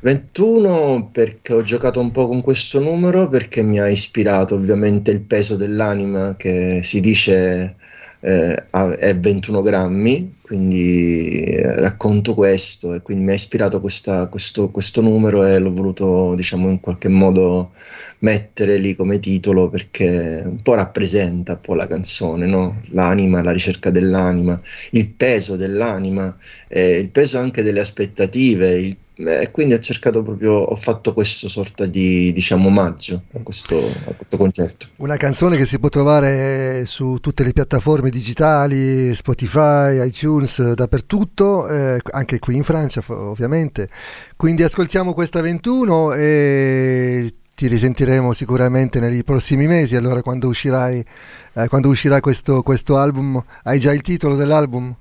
21 perché ho giocato un po' con questo numero, perché mi ha ispirato ovviamente il peso dell'anima che si dice eh, è 21 grammi, quindi eh, racconto questo e quindi mi ha ispirato questa- questo, questo numero e l'ho voluto diciamo in qualche modo mettere lì come titolo perché un po' rappresenta un po' la canzone, no? L'anima, la ricerca dell'anima, il peso dell'anima, eh, il peso anche delle aspettative, il- e quindi ho cercato proprio, ho fatto questo sorta di diciamo omaggio a questo, a questo concetto. Una canzone che si può trovare su tutte le piattaforme digitali, Spotify, iTunes, dappertutto, eh, anche qui in Francia ovviamente. Quindi ascoltiamo questa 21 e ti risentiremo sicuramente nei prossimi mesi, allora quando, uscirai, eh, quando uscirà questo, questo album, hai già il titolo dell'album?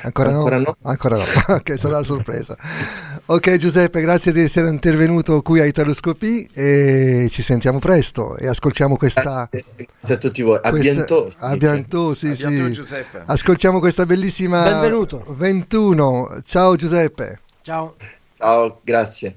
Ancora, Ancora no? no. Ancora no. [laughs] ok, sarà la sorpresa. Ok Giuseppe, grazie di essere intervenuto qui a Italoscopy e ci sentiamo presto e ascoltiamo questa... Grazie a tutti voi. A questa- bientôt. A bientôt, sì, A bientôt, sì. Giuseppe. Ascoltiamo questa bellissima... Benvenuto. 21. Ciao Giuseppe. Ciao. Ciao, grazie.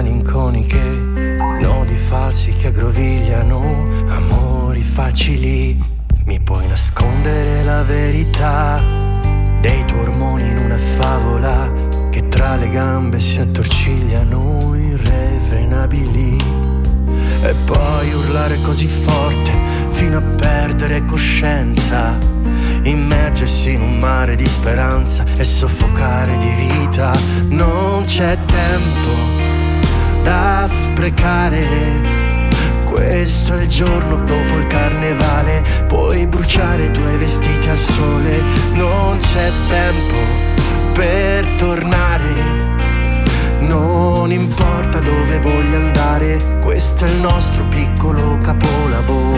Malinconiche, nodi falsi che aggrovigliano, amori facili. Mi puoi nascondere la verità dei tuoi ormoni in una favola che tra le gambe si attorcigliano irrefrenabili. E poi urlare così forte fino a perdere coscienza, immergersi in un mare di speranza e soffocare di vita. Non c'è tempo da sprecare. Questo è il giorno dopo il carnevale, puoi bruciare i tuoi vestiti al sole, non c'è tempo per tornare. Non importa dove voglia andare, questo è il nostro piccolo capolavoro.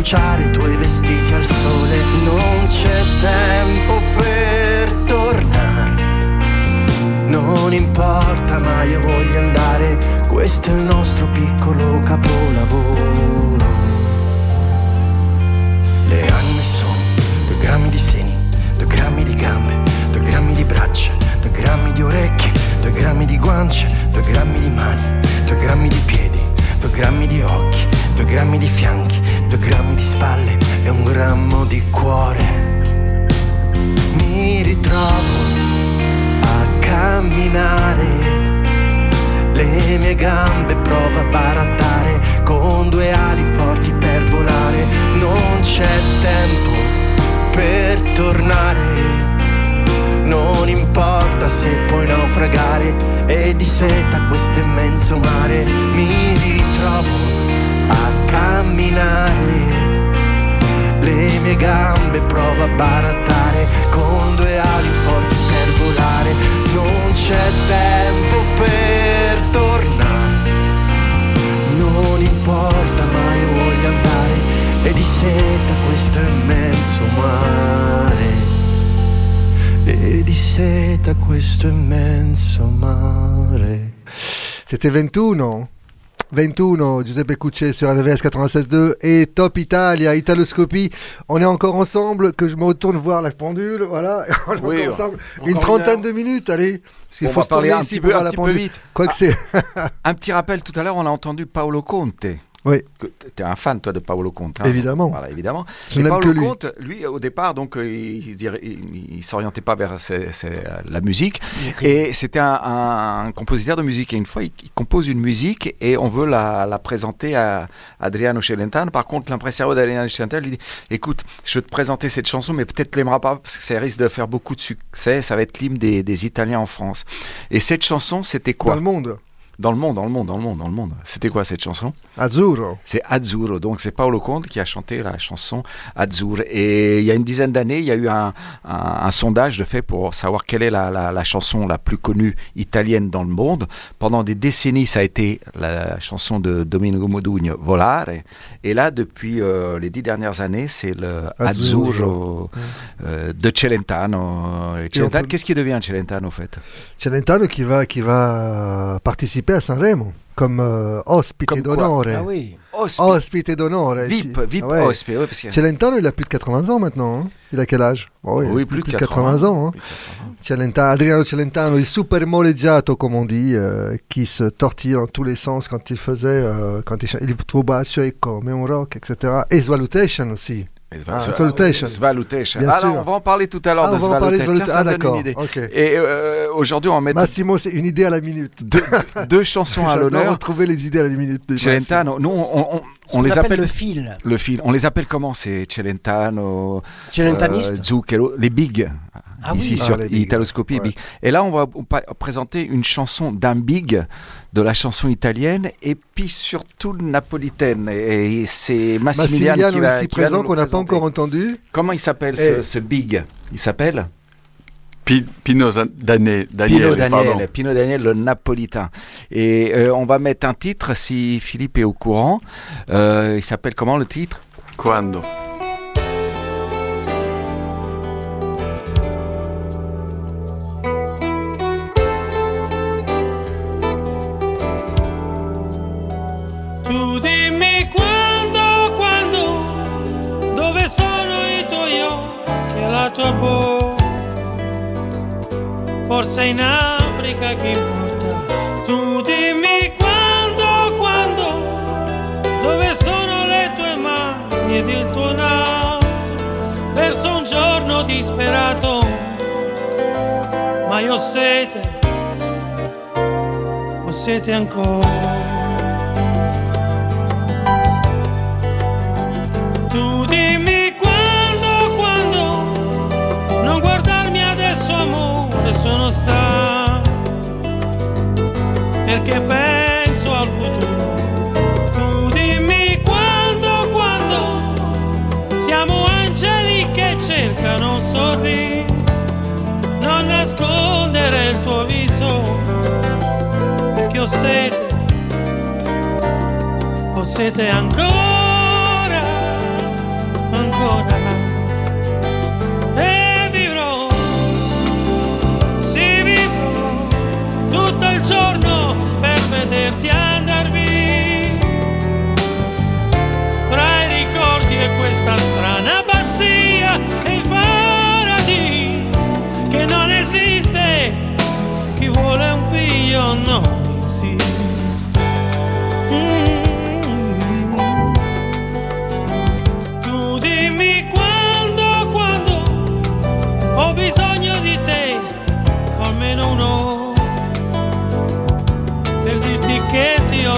Bruciare i tuoi vestiti al sole. Non c'è tempo per tornare. Non importa, ma io voglio andare. Questo è il nostro piccolo capolavoro. Le anime sono due grammi di seni, due grammi di gambe, due grammi di braccia, due grammi di orecchie, due grammi di guance, due grammi di mani, due grammi di piedi, due grammi di occhi, due grammi di fianchi, due grammi di spalle e un grammo di cuore. Mi ritrovo a camminare. Le mie gambe provo a barattare con due ali forti per volare. Non c'è tempo per tornare. Non importa se puoi naufragare e di seta questo immenso mare. Mi ritrovo a camminare. Le mie gambe provo a barattare con due ali forti per volare. Non c'è tempo per tornare. Non importa, ma io voglio andare. E di seta questo immenso mare. E di seta questo immenso mare. C'était 21. 21, Giuseppe Cucce sur RVS 96.2 et Top Italia, Italoscopie. On est encore ensemble, que je me retourne voir la pendule, voilà. [laughs] On est Oui, ensemble. encore Une trentaine de minutes, allez. Parce qu'il faut se parler un petit peu, un la petit peu pendule. vite. Quoique Ah. c'est. [laughs] Un petit rappel, tout à l'heure, on a entendu Paolo Conte. Oui. Tu es un fan, toi, de Paolo Conte. hein Évidemment. Voilà, évidemment. Je Paolo que lui. Conte, lui, au départ, donc, euh, il, il s'orientait pas vers ses- ses- la musique. Et c'était un, un compositeur de musique. Et une fois, il, il compose une musique et on veut la, la présenter à Adriano Celentano. Par contre, l'impresario d'Adriano Celentano lui dit Écoute, je vais te présenter cette chanson, mais peut-être tu l'aimeras pas parce que ça risque de faire beaucoup de succès. Ça va être l'hymne des, des Italiens en France. Et cette chanson, c'était quoi? Dans le monde. Dans le monde, dans le monde, dans le monde, dans le monde. C'était quoi cette chanson? Azzurro. C'est Azzurro. Donc c'est Paolo Conte qui a chanté la chanson Azzurro. Et il y a une dizaine d'années, il y a eu un, un- un sondage de fait pour savoir quelle est la, la- la chanson la plus connue italienne dans le monde. Pendant des décennies, ça a été la chanson de Domenico Modugno, Volare. Et là, depuis euh, les dix dernières années, c'est le Azzurro. Azzurro euh, de Celentano. Et Celentano, peut- Qu'est-ce qui devient Celentano en fait? Celentano qui va, qui va participer à Sanremo. comme euh, ospite Comme d'honneur. Ah oui. Ospite. Ospite d'honneur. VIP. VIP Ah ouais. ospite, ouais, parce que- Celentano, il a plus de 80 ans maintenant. hein. Il a quel âge? Oh Oui, plus de 80, 80 ans. hein. Celenta- Adriano Celentano, il super moleggiato, comme on dit, euh, qui se tortille dans tous les sens quand il faisait, euh, quand il, il è come un rock, etc. Et Svalutation aussi. Ah, Svalutation. Svalutation. Bien Alors, sûr. on va en parler tout à l'heure Ah, de on va en parler de Svalutation. Tiens, ça Ah, donne une d'accord, idée. Et euh, aujourd'hui, on va mettre Massimo, c'est une idée à la minute. deux, deux chansons à [laughs] l'honneur. retrouver les idées à la minute. de Celentano, nous, on, on- on les appelle appelle le fil. Le fil. On les appelle comment C'est Celentano, Celentaniste euh, Zucchero, les big. Ah Ici oui. sur Ah, Italoscopie, ouais. big. Et là, on va présenter une chanson d'un big de la chanson italienne et puis surtout napolitaine. Et, et c'est Massimiliano, Massimiliano qui va, ici qui va présent qu'on n'a pas encore entendu. Comment il s'appelle ce, ce big? Il s'appelle? Pi- Pino Daniel. Pino Daniel, le napolitain. Et euh, on va mettre un titre si Philippe est au courant. Euh, il s'appelle comment le titre? Quando tua bocca. Forse in Africa che importa. Tu dimmi quando, quando, dove sono le tue mani ed il tuo naso. Verso un giorno disperato, ma io ho sete, ho sete ancora. Perché penso al futuro. Tu dimmi quando, quando, siamo angeli che cercano un sorriso, non nascondere il tuo viso, perché ho sete, ho sete ancora ancora giorno per vederti andar via. Fra i ricordi e questa strana pazzia e il paradiso che non esiste. Chi vuole un figlio non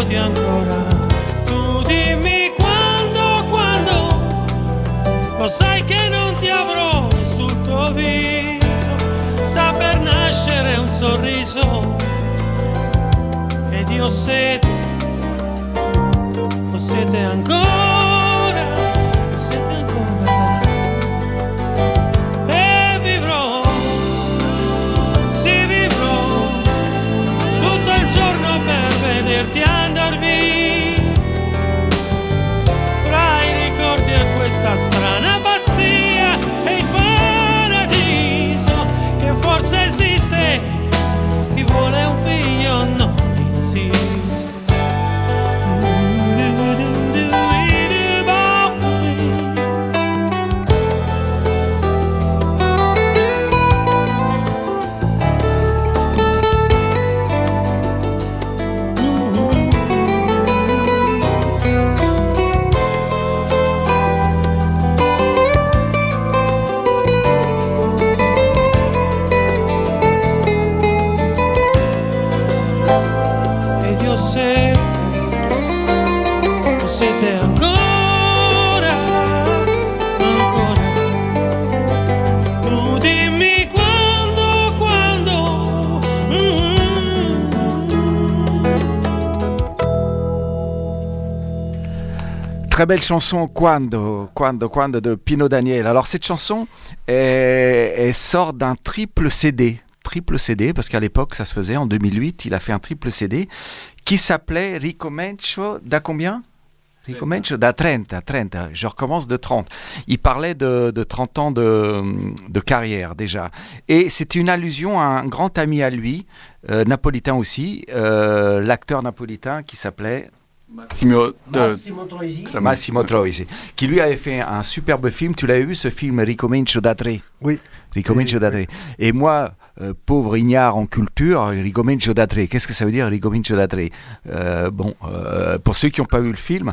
odio ancora. Tu dimmi quando, quando, lo sai che non ti avrò sul tuo viso, sta per nascere un sorriso. Ed io sete, ho sete ancora, Très belle chanson Quando, Quando, Quando de Pino Daniel. Alors cette chanson, sort d'un triple CD. Triple CD, parce qu'à l'époque ça se faisait, en 2008, il a fait un triple CD qui s'appelait Ricomencio da combien? Ricomincio da 30, 30, je recommence de 30. Il parlait de, de 30 ans de, de carrière déjà. Et c'est une allusion à un grand ami à lui, euh, napolitain aussi, euh, l'acteur napolitain qui s'appelait Massimo, Massimo Troisi. Massimo Troisi, qui lui avait fait un superbe film. Tu l'avais vu ce film Ricomincio da tre? Oui. Ricomincio da tre. Et moi, euh, pauvre ignare en culture, Ricomincio da tre. Qu'est-ce que ça veut dire Ricomincio da tre? Euh, Bon, euh, pour ceux qui n'ont pas vu le film,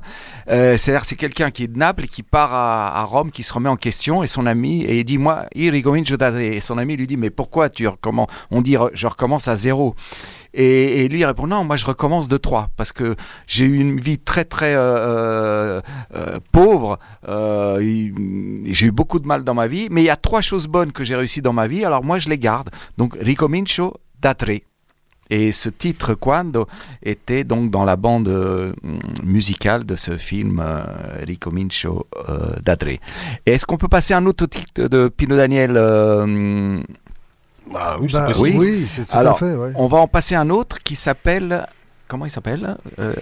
euh, c'est-à-dire c'est quelqu'un qui est de Naples et qui part à, à Rome, qui se remet en question et son ami et il dit moi, il ricomincio da tre. Et son ami lui dit mais pourquoi tu recommences On dit je recommence à zéro. Et, lui il répond non, moi je recommence de 3 parce que j'ai eu une vie très très euh, euh, euh, pauvre. J'ai eu beaucoup de mal dans ma vie, mais il y a trois choses bonnes que j'ai réussi dans ma vie. Alors moi je les garde. Donc ricomincio da tre. Et ce titre Quando était donc dans la bande musicale de ce film euh, Ricomincio euh, Est-ce qu'on peut passer un autre titre de Pino Daniel Bah oui, c'est Bah, possible. oui, c'est tout à Alors, fait, ouais. on va en passer un autre qui s'appelle. Comment il s'appelle euh,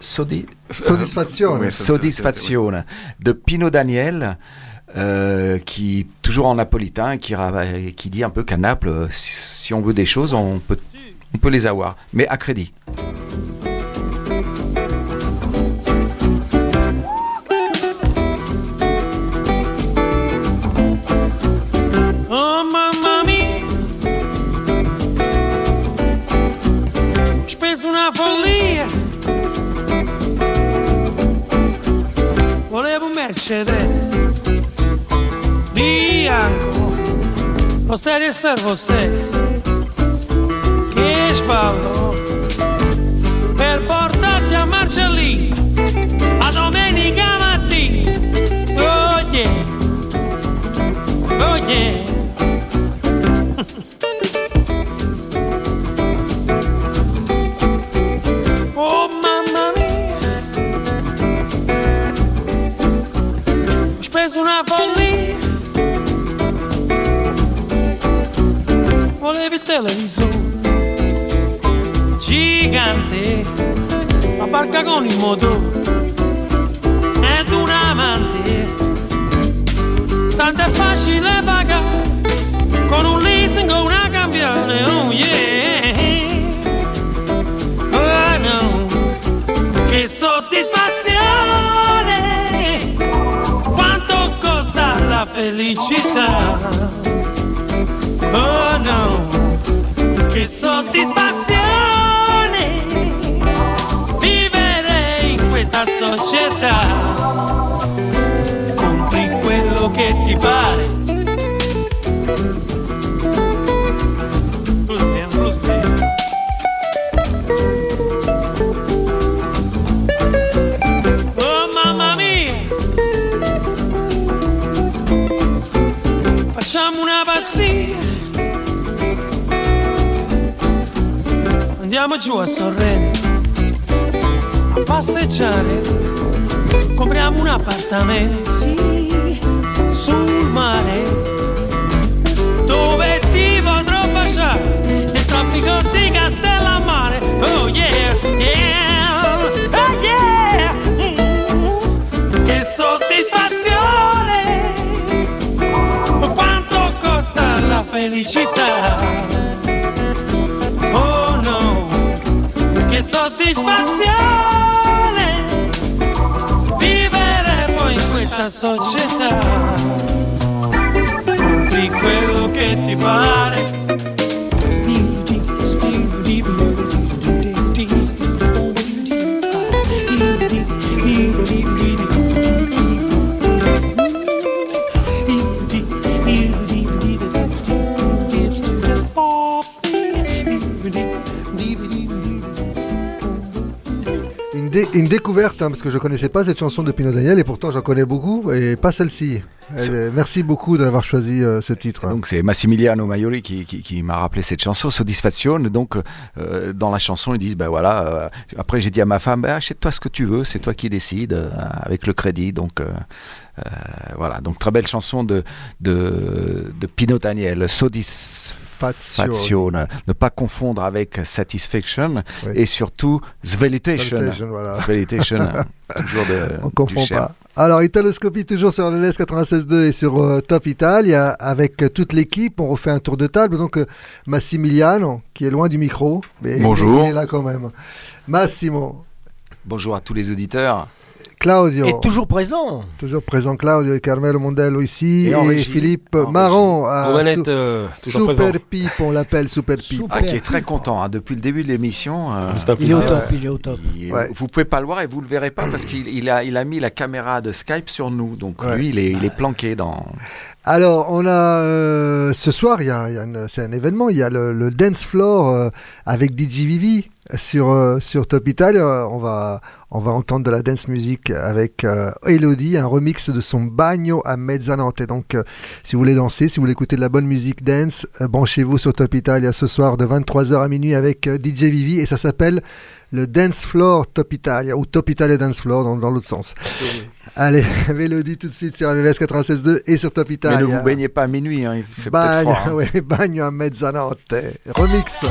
Sodi... Soddisfazione. Oui, Soddisfazione de Pino Daniel. euh, qui toujours en napolitain qui, qui dit un peu qu'à Naples euh, si, si on veut des choses on peut, on peut les avoir mais à crédit Speso una follia Volevo un Mercedes Bianco Lo stereo e servo stesso. Che sballo Per portarti a Marcellino. A domenica mattina. Oh yeah. Oh yeah [laughs] Speso una follia Volevi il televisore Gigante. La barca con il motore Ed un amante. Tanto è facile pagare Con un leasing o una cambiale Oh yeah Oh no. Che soddisfazione felicità. Oh no Che soddisfazione Vivere in questa società. Compri quello che ti pare Andiamo giù a Sorrento A passeggiare. Compriamo un appartamento Sì Sul mare Dove ti potrò baciare. Nel traffico di Castellammare. Oh yeah, yeah Oh yeah. Che soddisfazione Quanto costa la felicità soddisfazione. Vivere poi in questa società. Compri quello che ti pare Une, dé- une découverte, hein, parce que je connaissais pas cette chanson de Pino Daniel et pourtant j'en connais beaucoup et pas celle-ci. Merci beaucoup d'avoir choisi euh, ce titre. Donc c'est Massimiliano Maiori qui, qui, qui m'a rappelé cette chanson, Soddisfazione. Donc euh, dans la chanson ils disent ben voilà. euh, après j'ai dit à ma femme ben, achète-toi ce que tu veux, c'est toi qui décides avec le crédit. Donc voilà. Donc très belle chanson de de, de Pino Daniel, Soddisfazione. Fazione. Ne pas confondre avec Satisfaction Oui. et surtout Svelitation. Svelitation, voilà. [laughs] Toujours de. On du confond cher. pas. Alors, Italoscopie toujours sur RVVS 96.2 et sur euh, Top Italia avec euh, toute l'équipe. On refait un tour de table. Donc, euh, Massimiliano, qui est loin du micro. Mais [laughs] Bonjour. Il est là quand même. Massimo. Bonjour à tous les auditeurs. Claudio. Et toujours présent. Toujours présent Claudio et Carmelo Mondello ici. Et. Philippe En Marron. À euh, toujours Super présent. Pipe, on l'appelle Super Pipe. Ah, qui est très content hein, depuis le début de l'émission. euh, un Il est au top, il est au top. il- Ouais. Vous pouvez pas le voir et vous le verrez pas parce qu'il il a, il a mis la caméra de Skype sur nous. Donc Ouais. lui, il est, il est planqué dans. Alors, on a euh, ce soir, il y a, y c'est un événement. Il y a le, le dance floor euh, avec DJ Vivi sur euh, sur Top Italia. On va on va entendre de la dance music avec euh, Elodie, un remix de son Bagno à Mezzanotte. Et donc, euh, si vous voulez danser, si vous voulez écouter de la bonne musique dance, euh, branchez-vous sur Top Italia ce soir de 23h à minuit avec euh, DJ Vivi et ça s'appelle le Dance Floor Top Italia ou Top Italia Dance Floor dans, dans l'autre sens. Allez, [laughs] Mélodie tout de suite sur RVS 96.2 et sur Top Mais Italia. ne vous baignez pas à minuit, hein, il fait peut-être Bagno, froid. hein. [laughs] ouais, bagno a mezzanotte. Remix.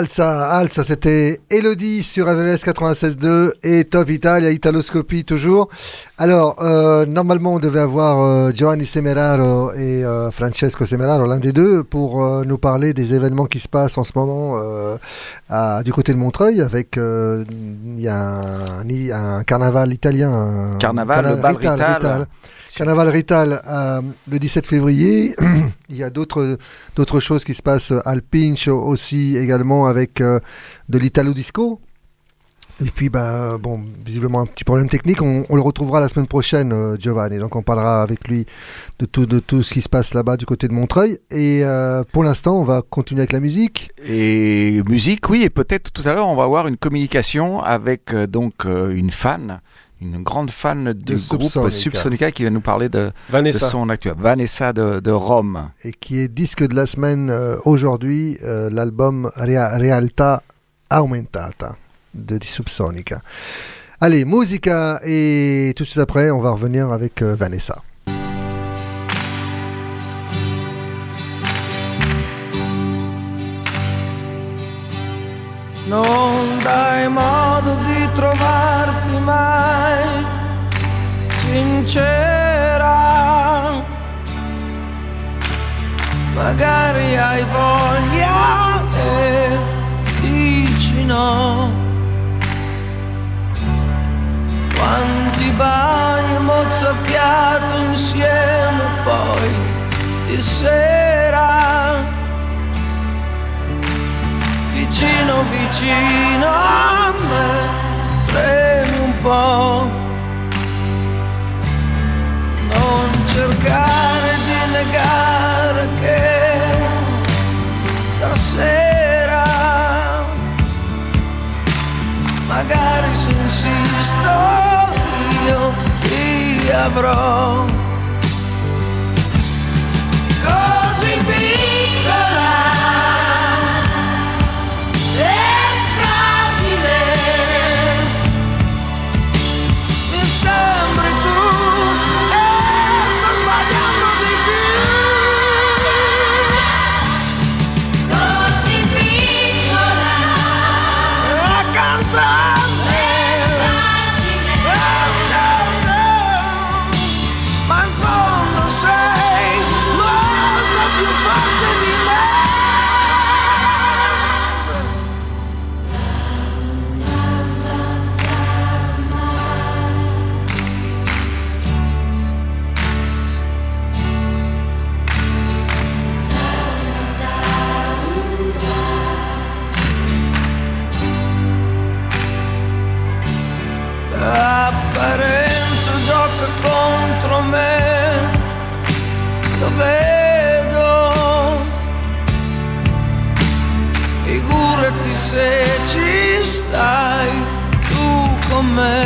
Alza, c'était Elodie sur AVS 96.2 et Top Italia, Italoscopie toujours. Alors, euh, normalement, on devait avoir euh, Giovanni Semeraro et euh, Francesco Semeraro, l'un des deux, pour nous parler des événements qui se passent en ce moment à- du côté de Montreuil, avec euh, il y a un, carnaval italien. un Carnaval, Rital. Carnaval Rital euh, le 17 février. [clears throat] Il y a d'autres d'autres choses qui se passent à Alpincho aussi également avec euh, de l'Italo Disco. Et puis, bah, bon, visiblement un petit problème technique. On, on le retrouvera la semaine prochaine, euh, Giovanni. Donc, on parlera avec lui de tout, de tout ce qui se passe là-bas du côté de Montreuil. Et euh, pour l'instant, on va continuer avec la musique. Et musique, oui, et peut-être tout à l'heure, on va avoir une communication avec euh, donc euh, une fan, une grande fan du groupe Subsonica. Subsonica qui va nous parler de, son actuel. Vanessa de, de Rome. Et qui est disque de la semaine euh, aujourd'hui, euh, l'album Rea- Realtà Aumentata de Di Subsonica. Allez, musica et tout de suite après, on va revenir avec euh, Vanessa. non dai modo di trovarti mai sincera. Magari hai voglia e dici no. Quanti bagni mozzafiato insieme poi di sera. Vicino vicino a me premi un po' non cercare di negare che stasera magari se insisto io ti avrò stai tu con me.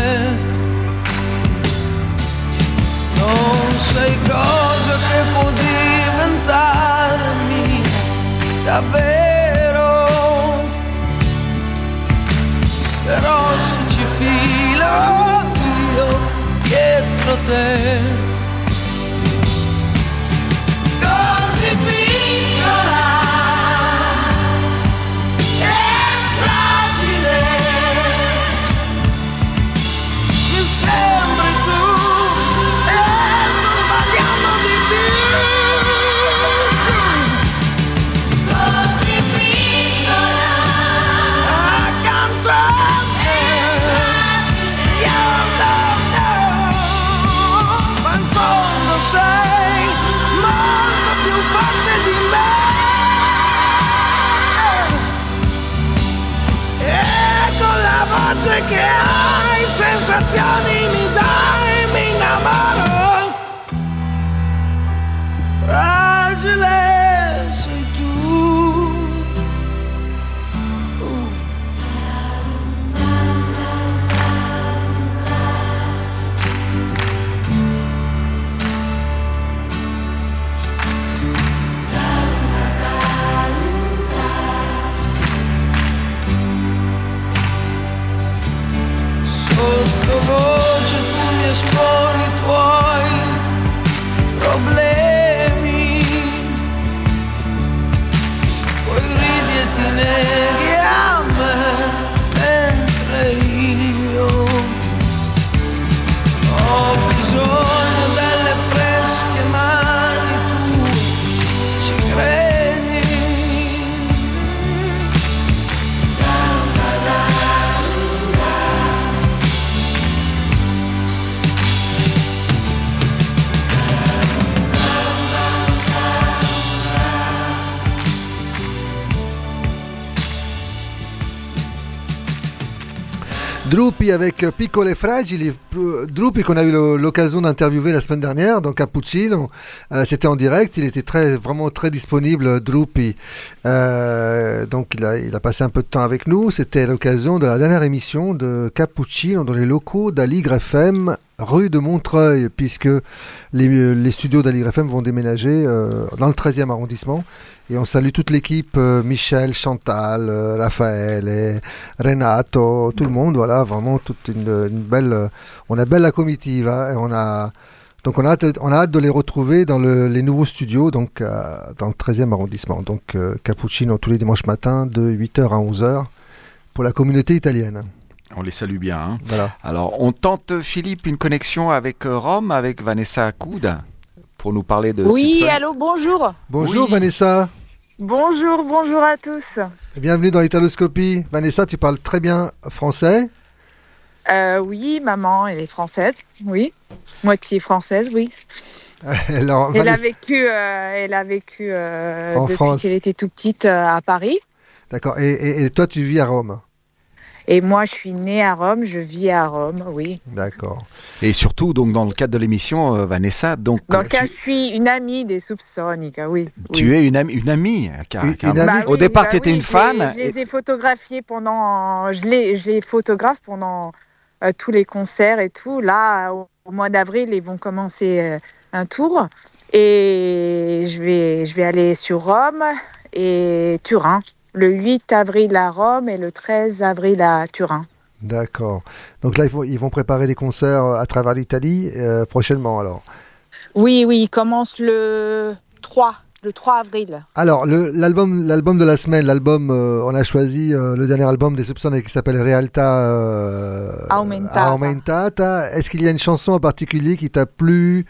Non sei cosa che può diventarmi davvero però se ci filo io dietro te Drupi avec euh, Piccole Fragili. Euh, Drupi qu'on a eu l'occasion d'interviewer la semaine dernière dans Cappuccino. Euh, C'était en direct, il était très, vraiment très disponible, Drupi. Donc il a, passé un peu de temps avec nous. C'était l'occasion de la dernière émission de Cappuccino dans les locaux d'Aligre FM rue de Montreuil, puisque les, studios d'Aligre FM vont déménager dans le 13e arrondissement. Et on salue toute l'équipe, euh, Michel, Chantal, euh, Raphaël, et Renato, tout le monde, voilà, vraiment toute une, une belle, euh, on a belle la comitive, hein, et on a, donc on a hâte, on a hâte de les retrouver dans le- les nouveaux studios, donc dans le 13e arrondissement, donc Cappuccino tous les dimanches matins de 8h à 11h pour la communauté italienne. On les salue bien. hein. Voilà. Alors, on tente, Philippe, une connexion avec Rome, avec Vanessa Coude, pour nous parler de Oui, allô, bonjour. Bonjour Vanessa, Bonjour, bonjour à tous. bienvenue dans Italoscopie. Vanessa, tu parles très bien français. Euh, oui, maman, elle est française, oui. Moitié française, oui. [laughs] Alors, Elle a vécu, euh, elle a vécu euh, En depuis France. qu'elle était tout petite euh, à Paris. D'accord, et, et- et toi tu vis à Rome. Et moi, je suis née à Rome, je vis à Rome, oui. D'accord. Et surtout, donc, dans le cadre de l'émission, euh, Vanessa, donc, euh, Donc, je suis une amie des Soupsoniques, oui. tu es une amie, une amie, car- Une- car- une amie. Bah Au oui, départ, bah tu étais oui, une fan. Je les ai photographiés pendant. Je les, je les photographe pendant euh, tous les concerts et tout. Là, au, au mois d'avril, ils vont commencer euh, un tour. Et je vais, je vais aller sur Rome et Turin. Le 8 avril à Rome et le 13 avril à Turin. D'accord. Donc là, ils vont, ils vont préparer des concerts à travers l'Italie euh, prochainement alors. Oui, oui, il commence le 3, le 3 avril. Alors, l'album l'album de la semaine, l'album, euh, on a choisi euh, le dernier album des Soupçons qui s'appelle euh, Aumentata. Aumentata. Est-ce qu'il y a une chanson en particulier qui t'a plu,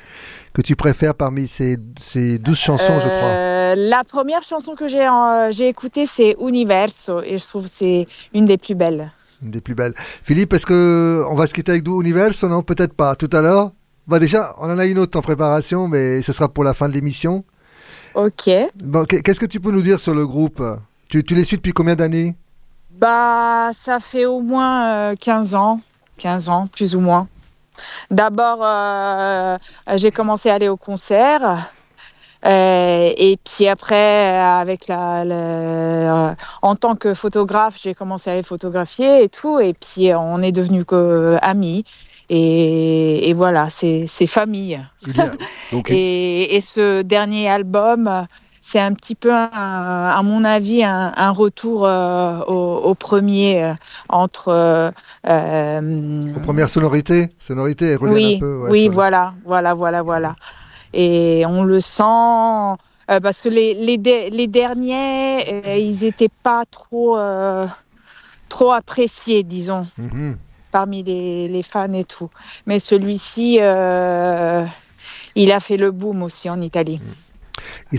que tu préfères parmi ces, ces 12 chansons, je crois Euh, La première chanson que j'ai euh, j'ai écoutée, c'est Universo, et je trouve que c'est une des plus belles. Une des plus belles. Philippe, est-ce que on va se quitter avec Do Universe Non, peut-être pas. Tout à l'heure? Bah déjà, on en a une autre en préparation, mais ce sera pour la fin de l'émission. Ok. Bon, qu'est-ce que tu peux nous dire sur le groupe? Tu, tu les suis depuis combien d'années? Bah, ça fait au moins euh, 15 ans, 15 ans, plus ou moins. D'abord, euh, j'ai commencé à aller au concert. euh, et puis après, avec la, la- euh, en tant que photographe, j'ai commencé à les photographier et tout. Et puis, on est devenus amis. Et, et voilà, c'est famille. [laughs] Et, et ce dernier album, c'est un petit peu, un- à mon avis, un, un retour euh, au, au premier euh, entre. euh, euh, Aux premières sonorités? Sonorités, elles oui, un peu. ouais, oui, voilà, voilà, voilà, voilà. Et on le sent parce que les, les, de- les derniers, ils n'étaient pas trop, trop appréciés, disons, Mhm. parmi les, les fans et tout. Mais celui-ci, il a fait le boom aussi en Italie.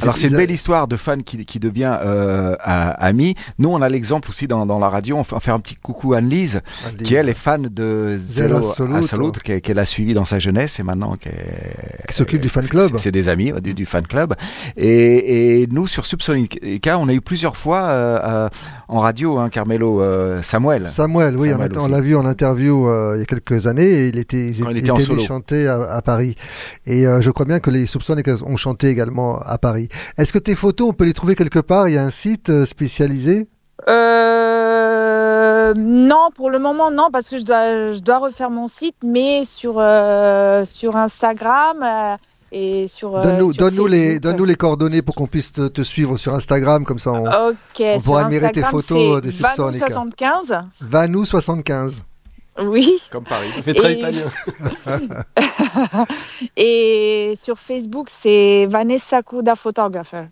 Alors c'est une belle histoire de fan qui, qui devient euh, ami. Nous on a l'exemple aussi dans, dans la radio, on fait, on fait un petit coucou à Anne-Lise, qui elle est fan de Zero Zero Assoluto. Assoluto, qu'elle qu'elle a suivi dans sa jeunesse et maintenant Qui s'occupe du fan club. c'est- des amis du, du fan club. Et, et nous sur Subsonica, on a eu plusieurs fois euh, euh, en radio, hein, Carmelo, euh, Samuel. Samuel, oui, on Samuel on l'a vu en interview il y a quelques années et il était, il il était en venu solo. chanter à, à Paris. Et je crois bien que les Soupçons ont chanté également à Paris. Est-ce que tes photos, on peut les trouver quelque part? Il y a un site euh, spécialisé? Euh, non, pour le moment, non, parce que je dois, je dois refaire mon site, mais sur, euh, sur Instagram euh, et sur. Donne-nous les, donne les coordonnées pour qu'on puisse te, te suivre sur Instagram, comme ça on, Ok, on sur pourra admirer tes photos des Soupçons. 75 Vanou75. Oui. Comme Paris. Ça fait très Et- italien. [laughs] Et sur Facebook, c'est Vanessa Kuda Photographer.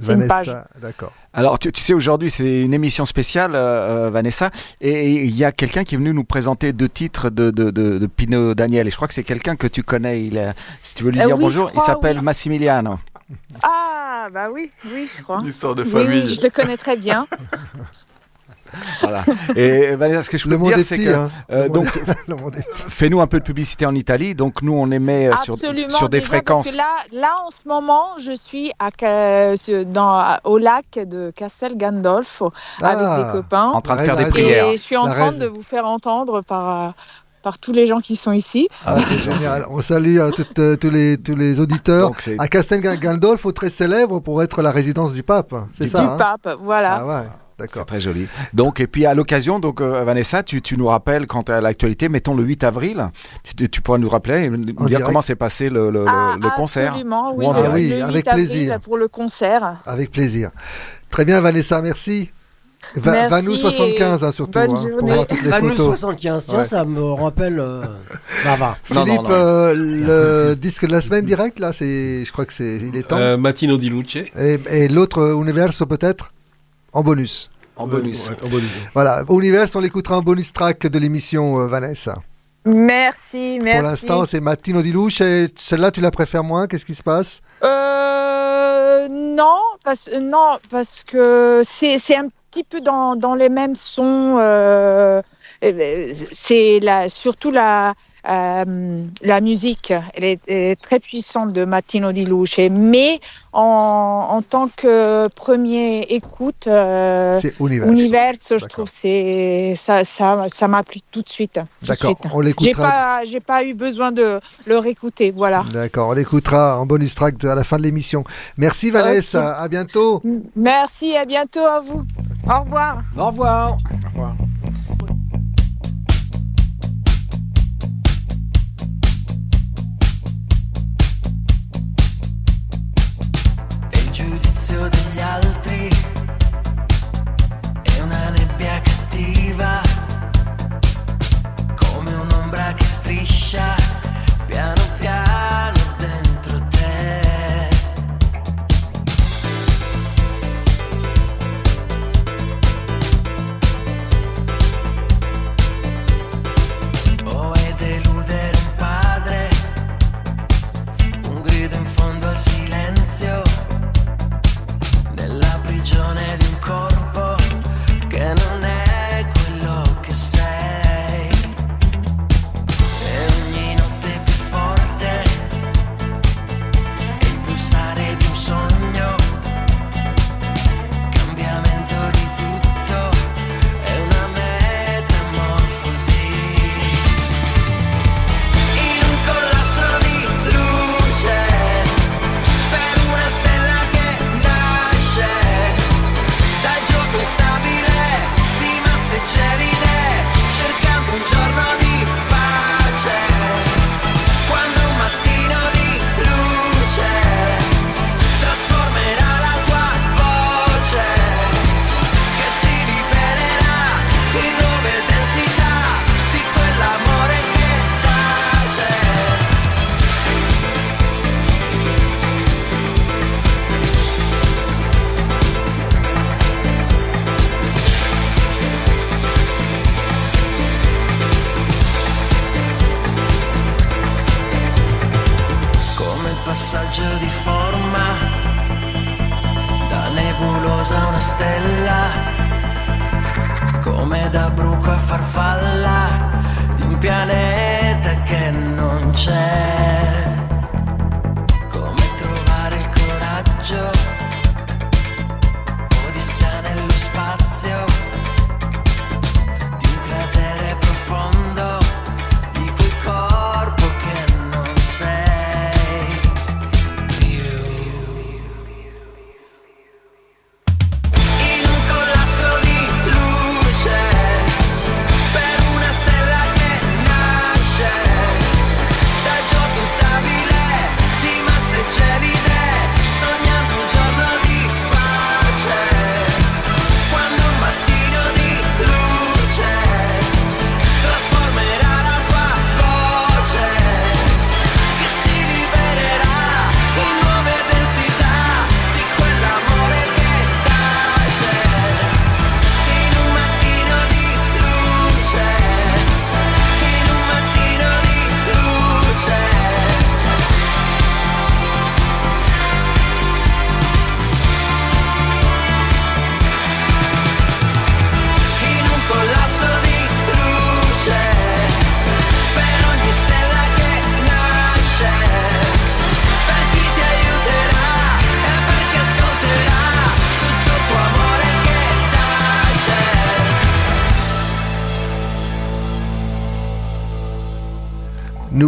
C'est une page. Vanessa, d'accord. Alors, tu, tu sais, aujourd'hui, c'est une émission spéciale, euh, euh, Vanessa, et il y a quelqu'un qui est venu nous présenter deux titres de, de, de, de Pino Daniel, et je crois que c'est quelqu'un que tu connais. Il est- si tu veux lui Euh, dire oui, bonjour, il s'appelle oui. Massimiliano. Ah, bah oui, oui, je crois. Une histoire de Oui, famille. oui, je le connais très bien. [laughs] voilà. Et Vanessa, ce que je peux Le te dire, est c'est que hein. euh, donc [laughs] fais-nous un peu de publicité en Italie. Donc nous, on émet euh, sur, sur des déjà, fréquences. Parce que là, là, en ce moment, je suis à, dans, au lac de Castel Gandolfo Ah, avec des copains. en train de faire des prières. Et je suis en train de vous faire entendre par, euh, par tous les gens qui sont ici. Ah, c'est génial. On salue euh, euh, tous, les, tous les auditeurs. Donc, À Castel Gandolfo, très célèbre pour être la résidence du pape. C'est Du ça hein pape, voilà. Ah ouais, C'est d'accord. très joli. Donc, et puis à l'occasion, donc euh, Vanessa, tu, tu nous rappelles quand à l'actualité, mettons le 8 avril, tu, tu pourras nous rappeler et nous dire direct. comment s'est passé le, Ah, le concert. Absolument, oui, Ou en le, Ah direct. oui, le 8 avec avril plaisir. pour le concert. Avec plaisir. Très bien, Vanessa, merci. Va, Merci Vanou 75 hein, surtout, bonne hein, pour voir toutes les nous, photos. 75, tiens, Ouais. ça me rappelle. Euh... Bah, Philippe, non, non. euh, le [laughs] disque de la semaine direct, là, c'est, je crois que c'est, il est temps. Euh, Mattino di Luce. Et, et l'autre Universo peut-être? En bonus. En bonus. Ouais, en bonus. Voilà, Universe, on l'écoutera en bonus track de l'émission euh, Vanessa. Merci, merci. Pour l'instant, c'est Mattino di Luce. Et celle-là, tu la préfères moins? Qu'est-ce qui se passe? Euh, non, parce, non, parce que c'est c'est un petit peu dans, dans les mêmes sons. euh, euh, c'est la, surtout la, euh, la musique. Elle est, elle est très puissante de Mattino Di Luce. Mais en, en tant que premier écoute, euh. Universo, je D'accord. trouve c'est ça ça ça m'a plu tout de suite. D'accord, on J'ai l'écoutera. pas j'ai pas eu besoin de le réécouter. Voilà. D'accord, on l'écoutera en bonus track à la fin de l'émission. Merci Vanessa, à bientôt. Merci, à bientôt à vous. Au revoir. Au revoir. E shot.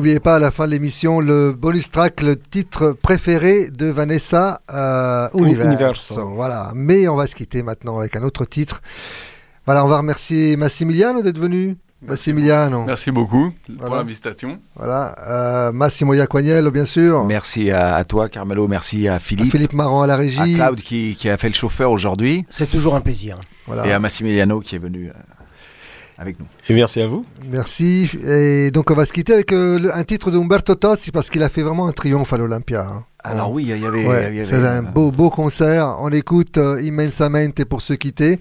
N'oubliez pas à la fin de l'émission le bonus track, le titre préféré de Vanessa euh, Universe. Universe. Voilà. Mais on va se quitter maintenant avec un autre titre. Voilà, on va remercier Massimiliano d'être venu. Massimiliano. Merci beaucoup pour Voilà. l'invitation. Voilà. Euh, Massimo Iaquagnello, bien sûr. Merci à, à toi, Carmelo. Merci à Philippe. Philippe Marant à la À régie. Claude qui, qui a fait le chauffeur aujourd'hui. C'est toujours un plaisir. Voilà. Et à Massimiliano qui est venu euh, avec nous. Et merci à vous. Merci. Et donc on va se quitter avec euh, un titre de Umberto Tozzi parce qu'il a fait vraiment un triomphe à l'Olympia. hein. Alors oui, il y avait. Ouais, c'est un beau, beau concert. On écoute euh, Immensamente pour se quitter.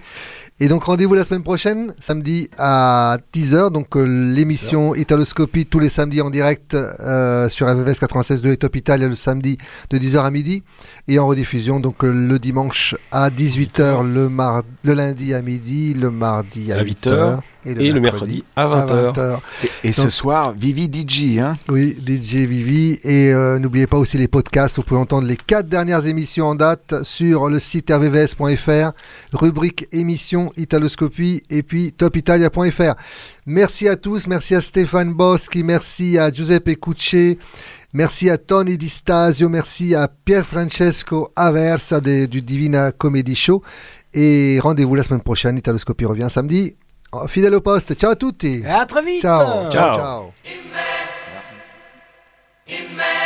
Et donc rendez-vous la semaine prochaine, samedi à 10h. Donc euh, l'émission Italoscopie tous les samedis en direct euh, sur RVVS 96.2 et Top Italia le samedi de 10h à midi. Et en rediffusion donc euh, le dimanche à 18h, le, mar- le lundi à midi, le mardi à, À 8h. 8h, et le mercredi à 20h. 20h. Et, et ce soir, Vivi DJ. Hein oui, DJ Vivi. Et euh, n'oubliez pas aussi les podcasts. Vous pouvez entendre les quatre dernières émissions en date sur le site rvvs.fr, rubrique émission Italoscopie et puis topitalia.fr. Merci à tous. Merci à Stéphane Boschi. Merci à Giuseppe Cucce. Merci à Tony Di Stasio. Merci à Pier Francesco Aversa de- du Divina Comedy Show. Et rendez-vous la semaine prochaine. Italoscopie revient samedi. Oh, Fidèle au poste. Ciao à tutti. Et à très vite. Ciao. Ciao. Ciao. ciao. La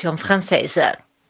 Italoscopie, l'Italie en version française.